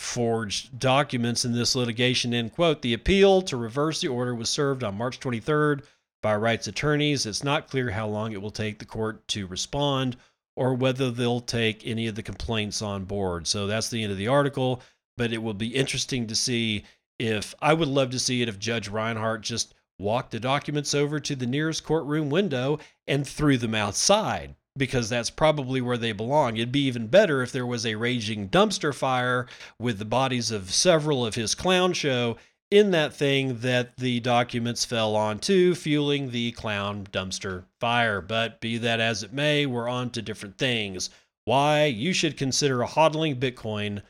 forged documents in this litigation. End quote. The appeal to reverse the order was served on March 23rd by Wright's attorneys. It's not clear how long it will take the court to respond or whether they'll take any of the complaints on board. So that's the end of the article. But it will be interesting to see if I would love to see it if Judge Reinhart just walked the documents over to the nearest courtroom window and threw them outside because that's probably where they belong. It'd be even better if there was a raging dumpster fire with the bodies of several of his clown show in that thing that the documents fell onto, fueling the clown dumpster fire. But be that as it may, we're on to different things. Why you should consider hodling Bitcoin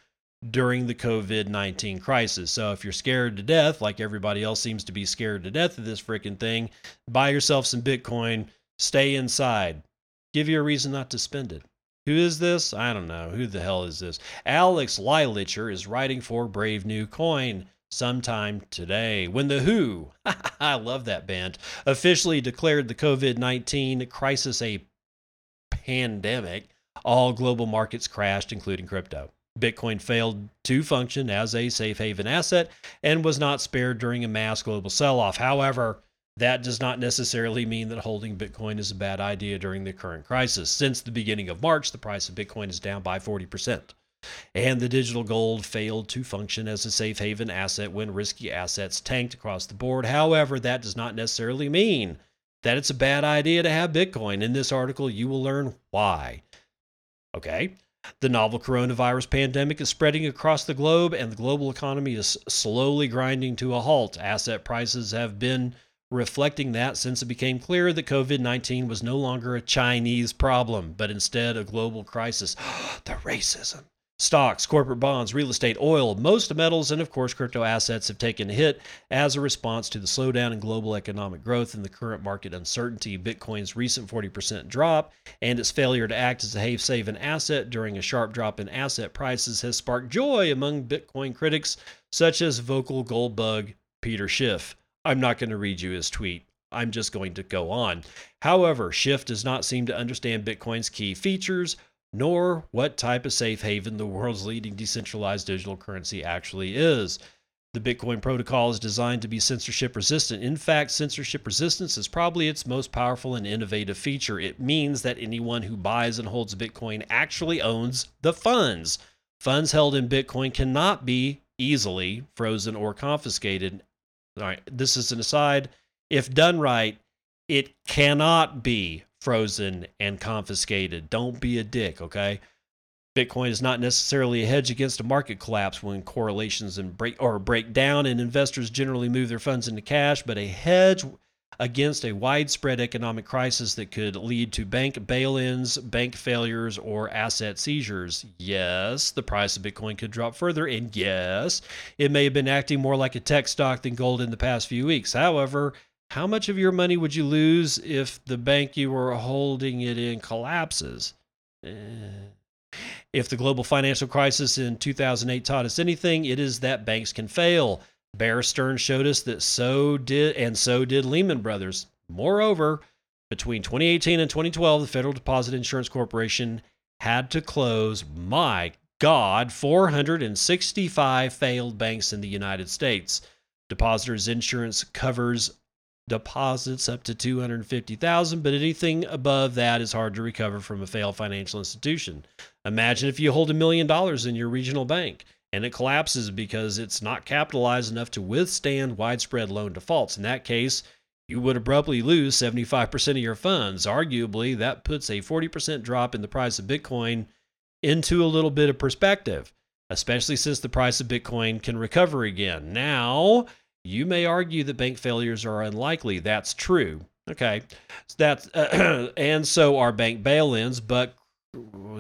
during the COVID 19 crisis. So if you're scared to death, like everybody else seems to be scared to death of this freaking thing, buy yourself some Bitcoin, stay inside. Give you a reason not to spend it. Who is this? I don't know. Who the hell is this? Alex Lielacher is writing for Brave New Coin sometime today when the Who, I love that band, officially declared the COVID 19 crisis a pandemic. All global markets crashed, including crypto. Bitcoin failed to function as a safe haven asset and was not spared during a mass global sell off. However, that does not necessarily mean that holding Bitcoin is a bad idea during the current crisis. Since the beginning of March, the price of Bitcoin is down by 40%. And the digital gold failed to function as a safe haven asset when risky assets tanked across the board. However, that does not necessarily mean that it's a bad idea to have Bitcoin. In this article, you will learn why. Okay. The novel coronavirus pandemic is spreading across the globe, and the global economy is slowly grinding to a halt. Asset prices have been reflecting that since it became clear that COVID 19 was no longer a Chinese problem, but instead a global crisis. the racism. Stocks, corporate bonds, real estate, oil, most metals, and of course, crypto assets have taken a hit as a response to the slowdown in global economic growth and the current market uncertainty. Bitcoin's recent 40% drop and its failure to act as a safe haven asset during a sharp drop in asset prices has sparked joy among Bitcoin critics, such as vocal gold bug Peter Schiff. I'm not going to read you his tweet. I'm just going to go on. However, Schiff does not seem to understand Bitcoin's key features nor what type of safe haven the world's leading decentralized digital currency actually is. The Bitcoin protocol is designed to be censorship resistant. In fact, censorship resistance is probably its most powerful and innovative feature. It means that anyone who buys and holds Bitcoin actually owns the funds. Funds held in Bitcoin cannot be easily frozen or confiscated. All right, this is an aside. If done right, it cannot be frozen and confiscated. Don't be a dick, okay? Bitcoin is not necessarily a hedge against a market collapse when correlations and break or break down and investors generally move their funds into cash, but a hedge against a widespread economic crisis that could lead to bank bail-ins, bank failures, or asset seizures. Yes, the price of Bitcoin could drop further, and yes, it may have been acting more like a tech stock than gold in the past few weeks. However, how much of your money would you lose if the bank you were holding it in collapses? Eh. If the global financial crisis in 2008 taught us anything, it is that banks can fail. Bear Stearns showed us that so did, and so did Lehman Brothers. Moreover, between 2018 and 2012, the Federal Deposit Insurance Corporation had to close, my God, 465 failed banks in the United States. Depositors insurance covers deposits up to 250,000, but anything above that is hard to recover from a failed financial institution. Imagine if you hold a million dollars in your regional bank and it collapses because it's not capitalized enough to withstand widespread loan defaults. In that case, you would abruptly lose 75% of your funds. Arguably, that puts a 40% drop in the price of Bitcoin into a little bit of perspective, especially since the price of Bitcoin can recover again. Now, you may argue that bank failures are unlikely. That's true. Okay. So that's, uh, and so are bank bail ins, but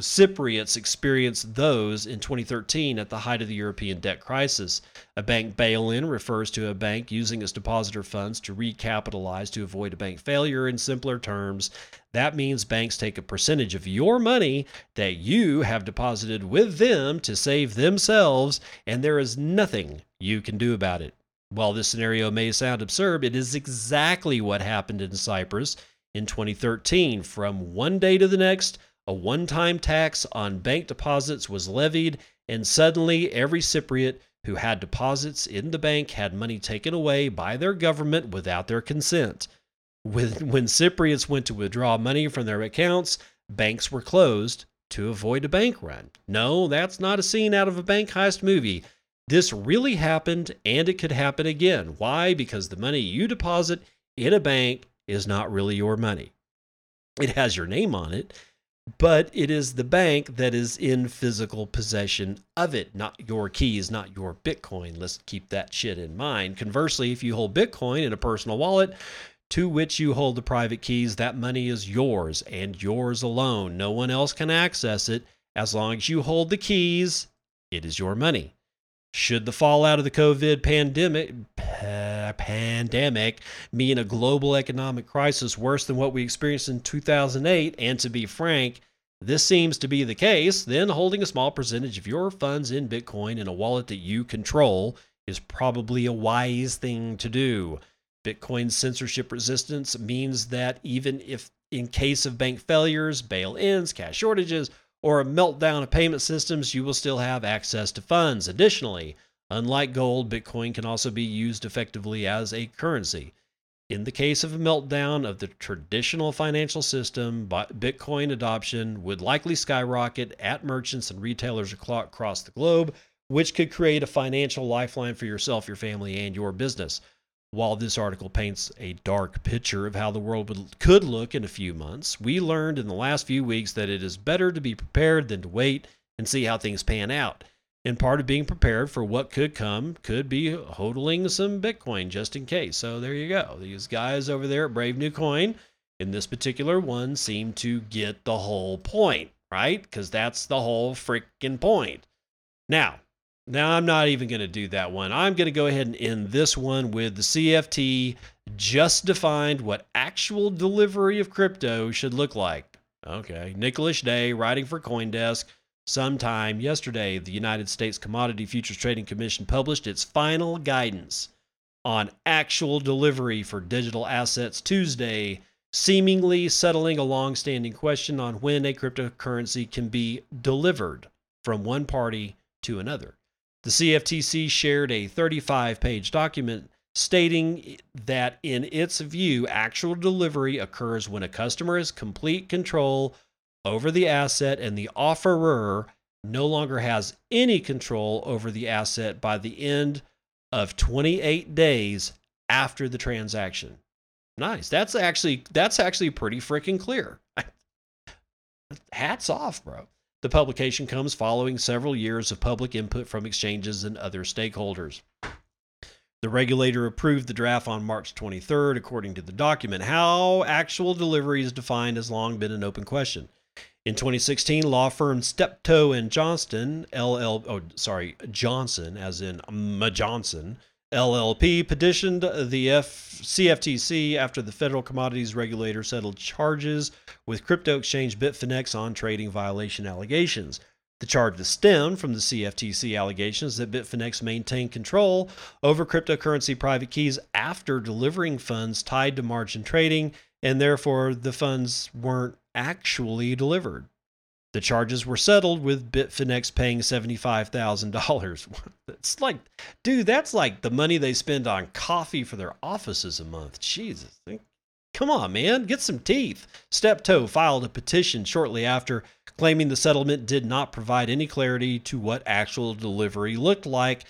Cypriots experienced those in 2013 at the height of the European debt crisis. A bank bail in refers to a bank using its depositor funds to recapitalize to avoid a bank failure. In simpler terms, that means banks take a percentage of your money that you have deposited with them to save themselves, and there is nothing you can do about it. While this scenario may sound absurd, it is exactly what happened in Cyprus in 2013. From one day to the next, a one time tax on bank deposits was levied, and suddenly every Cypriot who had deposits in the bank had money taken away by their government without their consent. When, when Cypriots went to withdraw money from their accounts, banks were closed to avoid a bank run. No, that's not a scene out of a bank heist movie. This really happened and it could happen again. Why? Because the money you deposit in a bank is not really your money. It has your name on it, but it is the bank that is in physical possession of it, not your keys, not your Bitcoin. Let's keep that shit in mind. Conversely, if you hold Bitcoin in a personal wallet to which you hold the private keys, that money is yours and yours alone. No one else can access it. As long as you hold the keys, it is your money. Should the fallout of the COVID pandemic pandemic mean a global economic crisis worse than what we experienced in 2008, and to be frank, this seems to be the case, then holding a small percentage of your funds in Bitcoin in a wallet that you control is probably a wise thing to do. Bitcoin's censorship resistance means that even if in case of bank failures, bail ins, cash shortages, or a meltdown of payment systems, you will still have access to funds. Additionally, unlike gold, Bitcoin can also be used effectively as a currency. In the case of a meltdown of the traditional financial system, Bitcoin adoption would likely skyrocket at merchants and retailers across the globe, which could create a financial lifeline for yourself, your family, and your business. While this article paints a dark picture of how the world would, could look in a few months, we learned in the last few weeks that it is better to be prepared than to wait and see how things pan out. And part of being prepared for what could come could be hodling some Bitcoin just in case. So there you go. These guys over there at Brave New Coin, in this particular one, seem to get the whole point, right? Because that's the whole freaking point. Now, now, I'm not even going to do that one. I'm going to go ahead and end this one with the CFT just defined what actual delivery of crypto should look like. Okay. Nikhilesh De, writing for Coindesk. Sometime yesterday, the United States Commodity Futures Trading Commission published its final guidance on actual delivery for digital assets Tuesday, seemingly settling a long standing question on when a cryptocurrency can be delivered from one party to another. The CFTC shared a 35 page document stating that, in its view, actual delivery occurs when a customer has complete control over the asset and the offerer no longer has any control over the asset by the end of 28 days after the transaction. Nice. That's actually that's actually pretty freaking clear. Hats off, bro. The publication comes following several years of public input from exchanges and other stakeholders. The regulator approved the draft on March 23rd, according to the document. How actual delivery is defined has long been an open question. In 2016, law firm Steptoe and Johnston, LL, oh, sorry, Johnson, as in Ma Johnson, LLP petitioned the F- CFTC after the federal commodities regulator settled charges with crypto exchange Bitfinex on trading violation allegations. The charges stem from the CFTC allegations that Bitfinex maintained control over cryptocurrency private keys after delivering funds tied to margin trading, and therefore the funds weren't actually delivered. The charges were settled with Bitfinex paying $75,000. It's like, dude, that's like the money they spend on coffee for their offices a month. Jesus. Come on, man, get some teeth. Steptoe filed a petition shortly after, claiming the settlement did not provide any clarity to what actual delivery looked like.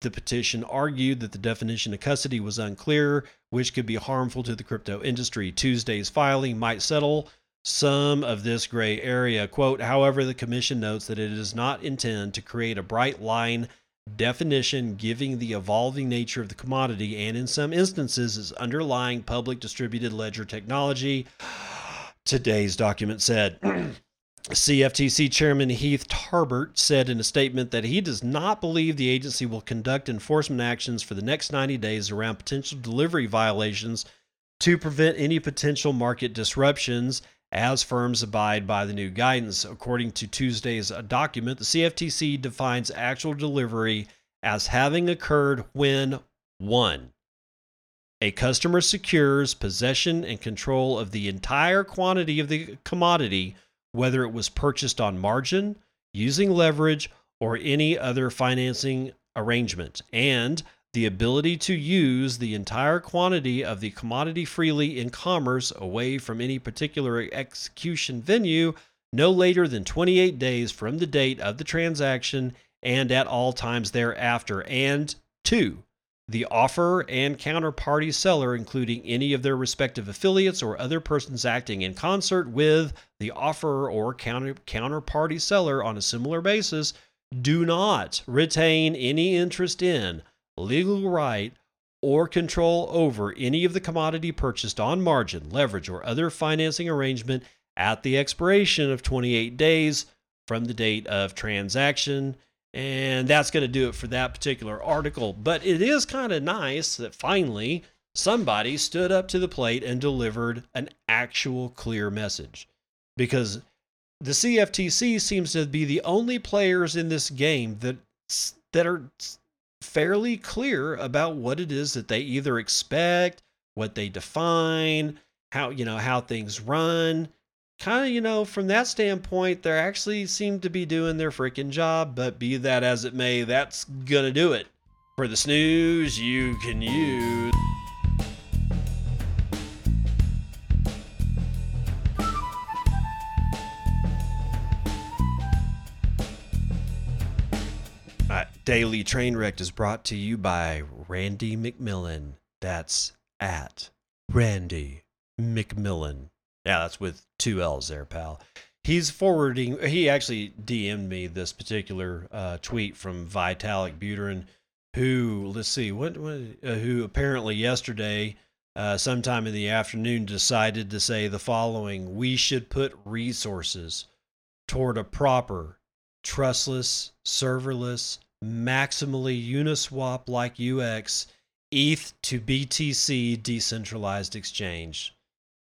The petition argued that the definition of custody was unclear, which could be harmful to the crypto industry. Tuesday's filing might settle some of this gray area. Quote, however, the commission notes that it does not intend to create a bright line definition giving the evolving nature of the commodity and in some instances its underlying public distributed ledger technology. Today's document said CFTC Chairman Heath Tarbert said in a statement that he does not believe the agency will conduct enforcement actions for the next 90 days around potential delivery violations to prevent any potential market disruptions as firms abide by the new guidance. According to Tuesday's document, the CFTC defines actual delivery as having occurred when 1. A customer secures possession and control of the entire quantity of the commodity, whether it was purchased on margin, using leverage, or any other financing arrangement, and the ability to use the entire quantity of the commodity freely in commerce away from any particular execution venue no later than 28 days from the date of the transaction and at all times thereafter. And two, the offer and counterparty seller, including any of their respective affiliates or other persons acting in concert with the offerer or counter, counterparty seller on a similar basis, do not retain any interest in, legal right, or control over any of the commodity purchased on margin, leverage, or other financing arrangement at the expiration of 28 days from the date of transaction. And that's going to do it for that particular article. But it is kind of nice that finally somebody stood up to the plate and delivered an actual clear message. Because the CFTC seems to be the only players in this game that that are fairly clear about what it is that they either expect, what they define, how you know how things run. Kind of, you know, from that standpoint, they actually seem to be doing their freaking job. But be that as it may, that's gonna do it for the snooze you can use. Daily Train Trainwreck is brought to you by Randy McMillan. That's at Randy McMillan. Yeah, that's with two L's there, pal. He's forwarding, he actually DM'd me this particular uh, tweet from Vitalik Buterin, who, let's see, what, what uh, who apparently yesterday, uh, sometime in the afternoon, decided to say the following We should put resources toward a proper, trustless, serverless, maximally Uniswap like UX, ETH to BTC decentralized exchange.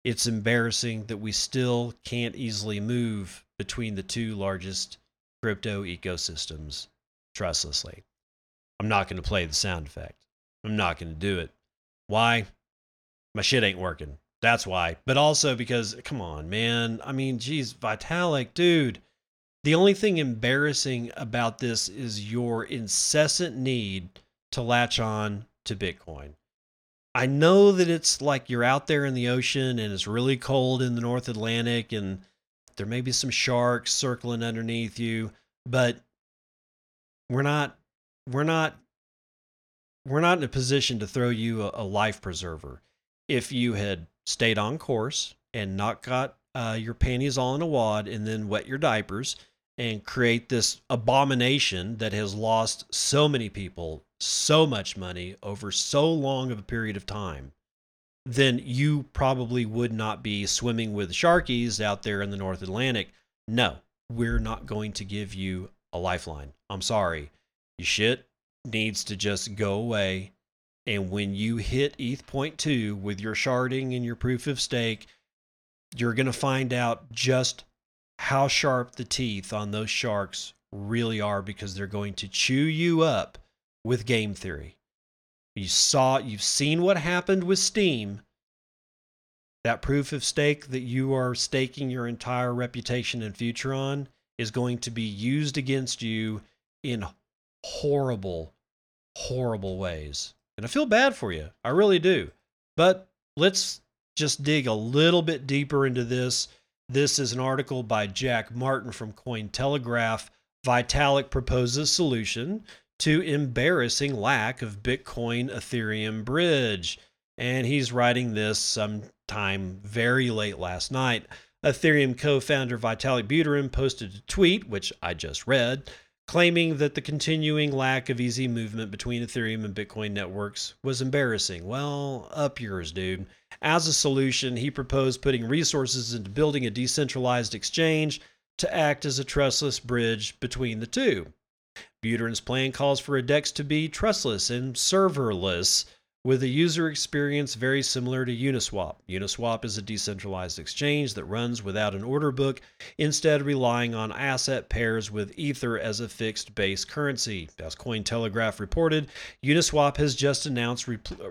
It's embarrassing that we still can't easily move between the two largest crypto ecosystems trustlessly. I'm not going to play the sound effect. I'm not going to do it. Why? My shit ain't working. That's why. But also because, come on, man. I mean, geez, Vitalik, dude the only thing embarrassing about this is your incessant need to latch on to Bitcoin. I know that it's like you're out there in the ocean and it's really cold in the North Atlantic and there may be some sharks circling underneath you, but we're not we're not we're not in a position to throw you a, a life preserver. If you had stayed on course and not got uh, your panties all in a wad and then wet your diapers, and create this abomination that has lost so many people so much money over so long of a period of time, then you probably would not be swimming with sharkies out there in the North Atlantic. No, we're not going to give you a lifeline. I'm sorry. Your shit needs to just go away. And when you hit ETH point two with your sharding and your proof of stake, you're going to find out just how sharp the teeth on those sharks really are because they're going to chew you up with game theory. You saw, you've seen what happened with Steem. That proof of stake that you are staking your entire reputation and future on is going to be used against you in horrible, horrible ways. And I feel bad for you. I really do. But let's just dig a little bit deeper into this this is an article by Jack Martin from Cointelegraph. Vitalik proposes solution to embarrassing lack of Bitcoin Ethereum bridge. And he's writing this sometime very late last night. Ethereum co founder Vitalik Buterin posted a tweet, which I just read, claiming that the continuing lack of easy movement between Ethereum and Bitcoin networks was embarrassing. Well, up yours, dude. As a solution, he proposed putting resources into building a decentralized exchange to act as a trustless bridge between the two. Buterin's plan calls for a DEX to be trustless and serverless with a user experience very similar to Uniswap. Uniswap is a decentralized exchange that runs without an order book, instead relying on asset pairs with Ether as a fixed base currency. As Cointelegraph reported, Uniswap has just announced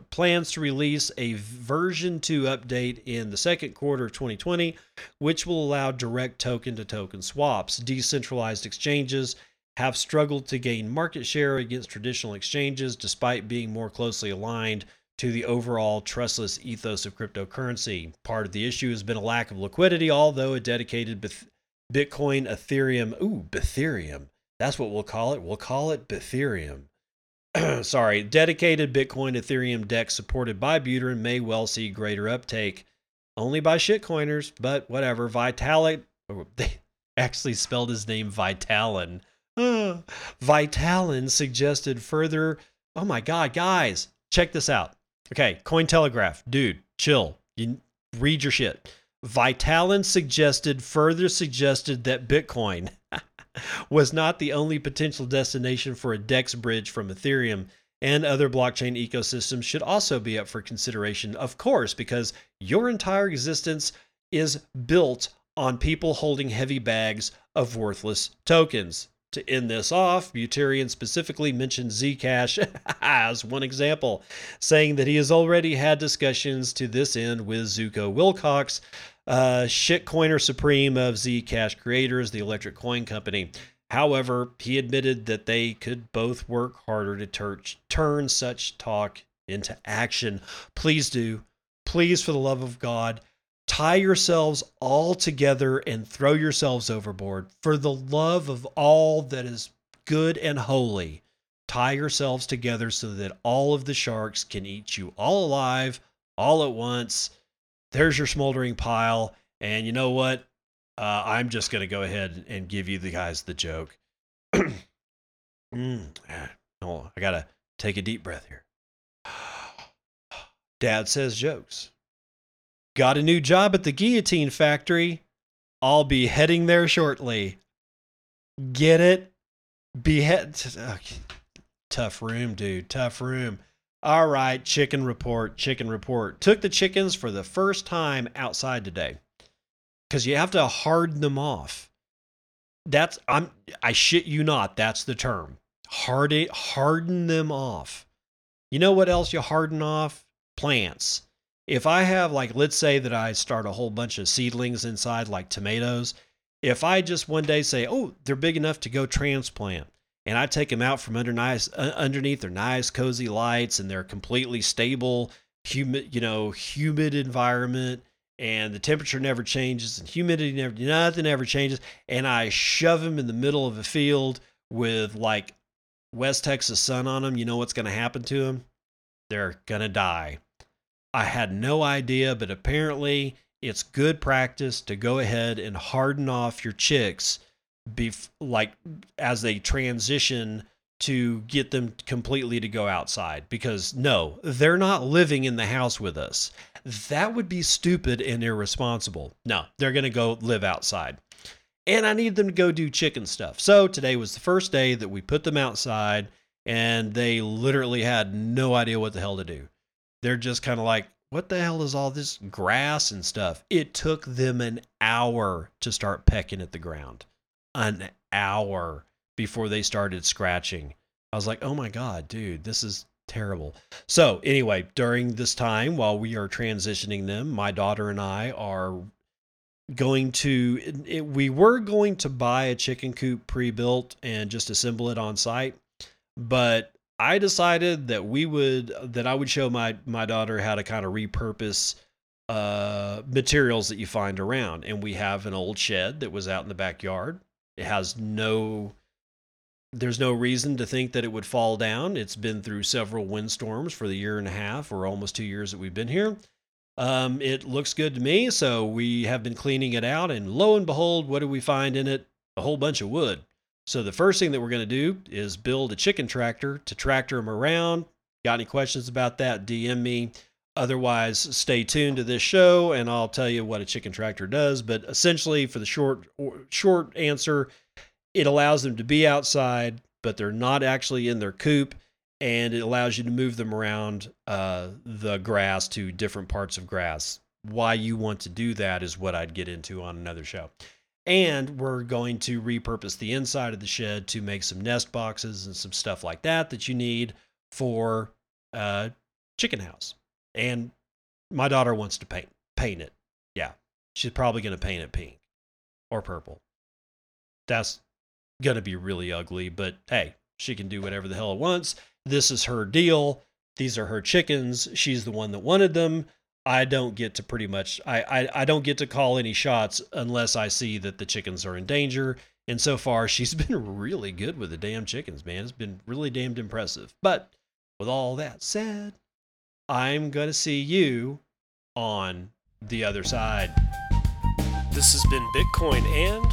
plans to release a version 2 update in the second quarter of 2020, which will allow direct token to token swaps. Decentralized exchanges have struggled to gain market share against traditional exchanges despite being more closely aligned to the overall trustless ethos of cryptocurrency. Part of the issue has been a lack of liquidity, although a dedicated Bitcoin Ethereum, ooh, Ethereum, That's what we'll call it. We'll call it Ethereum. Sorry, dedicated Bitcoin Ethereum DEX supported by Buterin may well see greater uptake. Only by shitcoiners, but whatever. Vitalik, oh, they actually spelled his name Vitalin. Vitalin suggested further. Oh my God, guys, check this out. Okay, Cointelegraph, dude, chill. You read your shit. Vitalin suggested further suggested that Bitcoin was not the only potential destination for a DEX bridge from Ethereum, and other blockchain ecosystems should also be up for consideration, of course, because your entire existence is built on people holding heavy bags of worthless tokens. To end this off, Buterian specifically mentioned Zcash as one example, saying that he has already had discussions to this end with Zooko Wilcox, uh, shitcoiner supreme of Zcash creators, the Electric Coin Company. However, he admitted that they could both work harder to tur- turn such talk into action. Please do. Please, for the love of God, tie yourselves all together and throw yourselves overboard. For the love of all that is good and holy, tie yourselves together so that all of the sharks can eat you all alive, all at once. There's your smoldering pile. And you know what? Uh, I'm just going to go ahead and give you the guys the joke. mm, oh, I got to take a deep breath here. Dad says jokes. Got a new job at the guillotine factory. I'll be heading there shortly. Get it? Behead. Okay. Tough room, dude. Tough room. All right, chicken report. Chicken report. Took the chickens for the first time outside today because you have to harden them off. That's I'm I shit you not. That's the term. Harden harden them off. You know what else you harden off? Plants if I have like let's say that I start a whole bunch of seedlings inside like tomatoes, if I just one day say, "Oh, they're big enough to go transplant." And I take them out from under nice, uh, underneath their nice cozy lights and they're completely stable, humid, you know, humid environment and the temperature never changes and humidity never nothing ever changes and I shove them in the middle of a field with like West Texas sun on them, you know what's going to happen to them? They're going to die. I had no idea, but apparently it's good practice to go ahead and harden off your chicks bef- like as they transition to get them completely to go outside because no, they're not living in the house with us. That would be stupid and irresponsible. No, they're going to go live outside. And I need them to go do chicken stuff. So today was the first day that we put them outside and they literally had no idea what the hell to do they're just kind of like, what the hell is all this grass and stuff? It took them an hour to start pecking at the ground. An hour before they started scratching. I was like, oh my God, dude, this is terrible. So, anyway, during this time while we are transitioning them, my daughter and I are going to, it, we were going to buy a chicken coop pre built and just assemble it on site. But I decided that we would that I would show my my daughter how to kind of repurpose uh, materials that you find around. And we have an old shed that was out in the backyard. It has no there's no reason to think that it would fall down. It's been through several windstorms for the year and a half or almost two years that we've been here. Um, it looks good to me, so we have been cleaning it out, and lo and behold, what do we find in it? A whole bunch of wood. So the first thing that we're going to do is build a chicken tractor to tractor them around. Got any questions about that? DM me. Otherwise, stay tuned to this show and I'll tell you what a chicken tractor does. But essentially, for the short short answer, it allows them to be outside, but they're not actually in their coop, and it allows you to move them around uh, the grass to different parts of grass. Why you want to do that is what I'd get into on another show. And we're going to repurpose the inside of the shed to make some nest boxes and some stuff like that that you need for a chicken house. And my daughter wants to paint paint it. Yeah. She's probably going to paint it pink or purple. That's going to be really ugly, but hey, she can do whatever the hell it wants. This is her deal. These are her chickens. She's the one that wanted them. I don't get to pretty much I, I I don't get to call any shots unless I see that the chickens are in danger And so far, she's been really good with the damn chickens, man. It's been really damned impressive. But with all that said, I'm to see you on the other side. This has been Bitcoin and,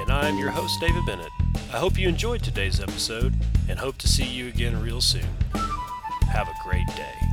and I'm your host, David Bennett. I hope you enjoyed today's episode and hope to see you again real soon. Have a great day.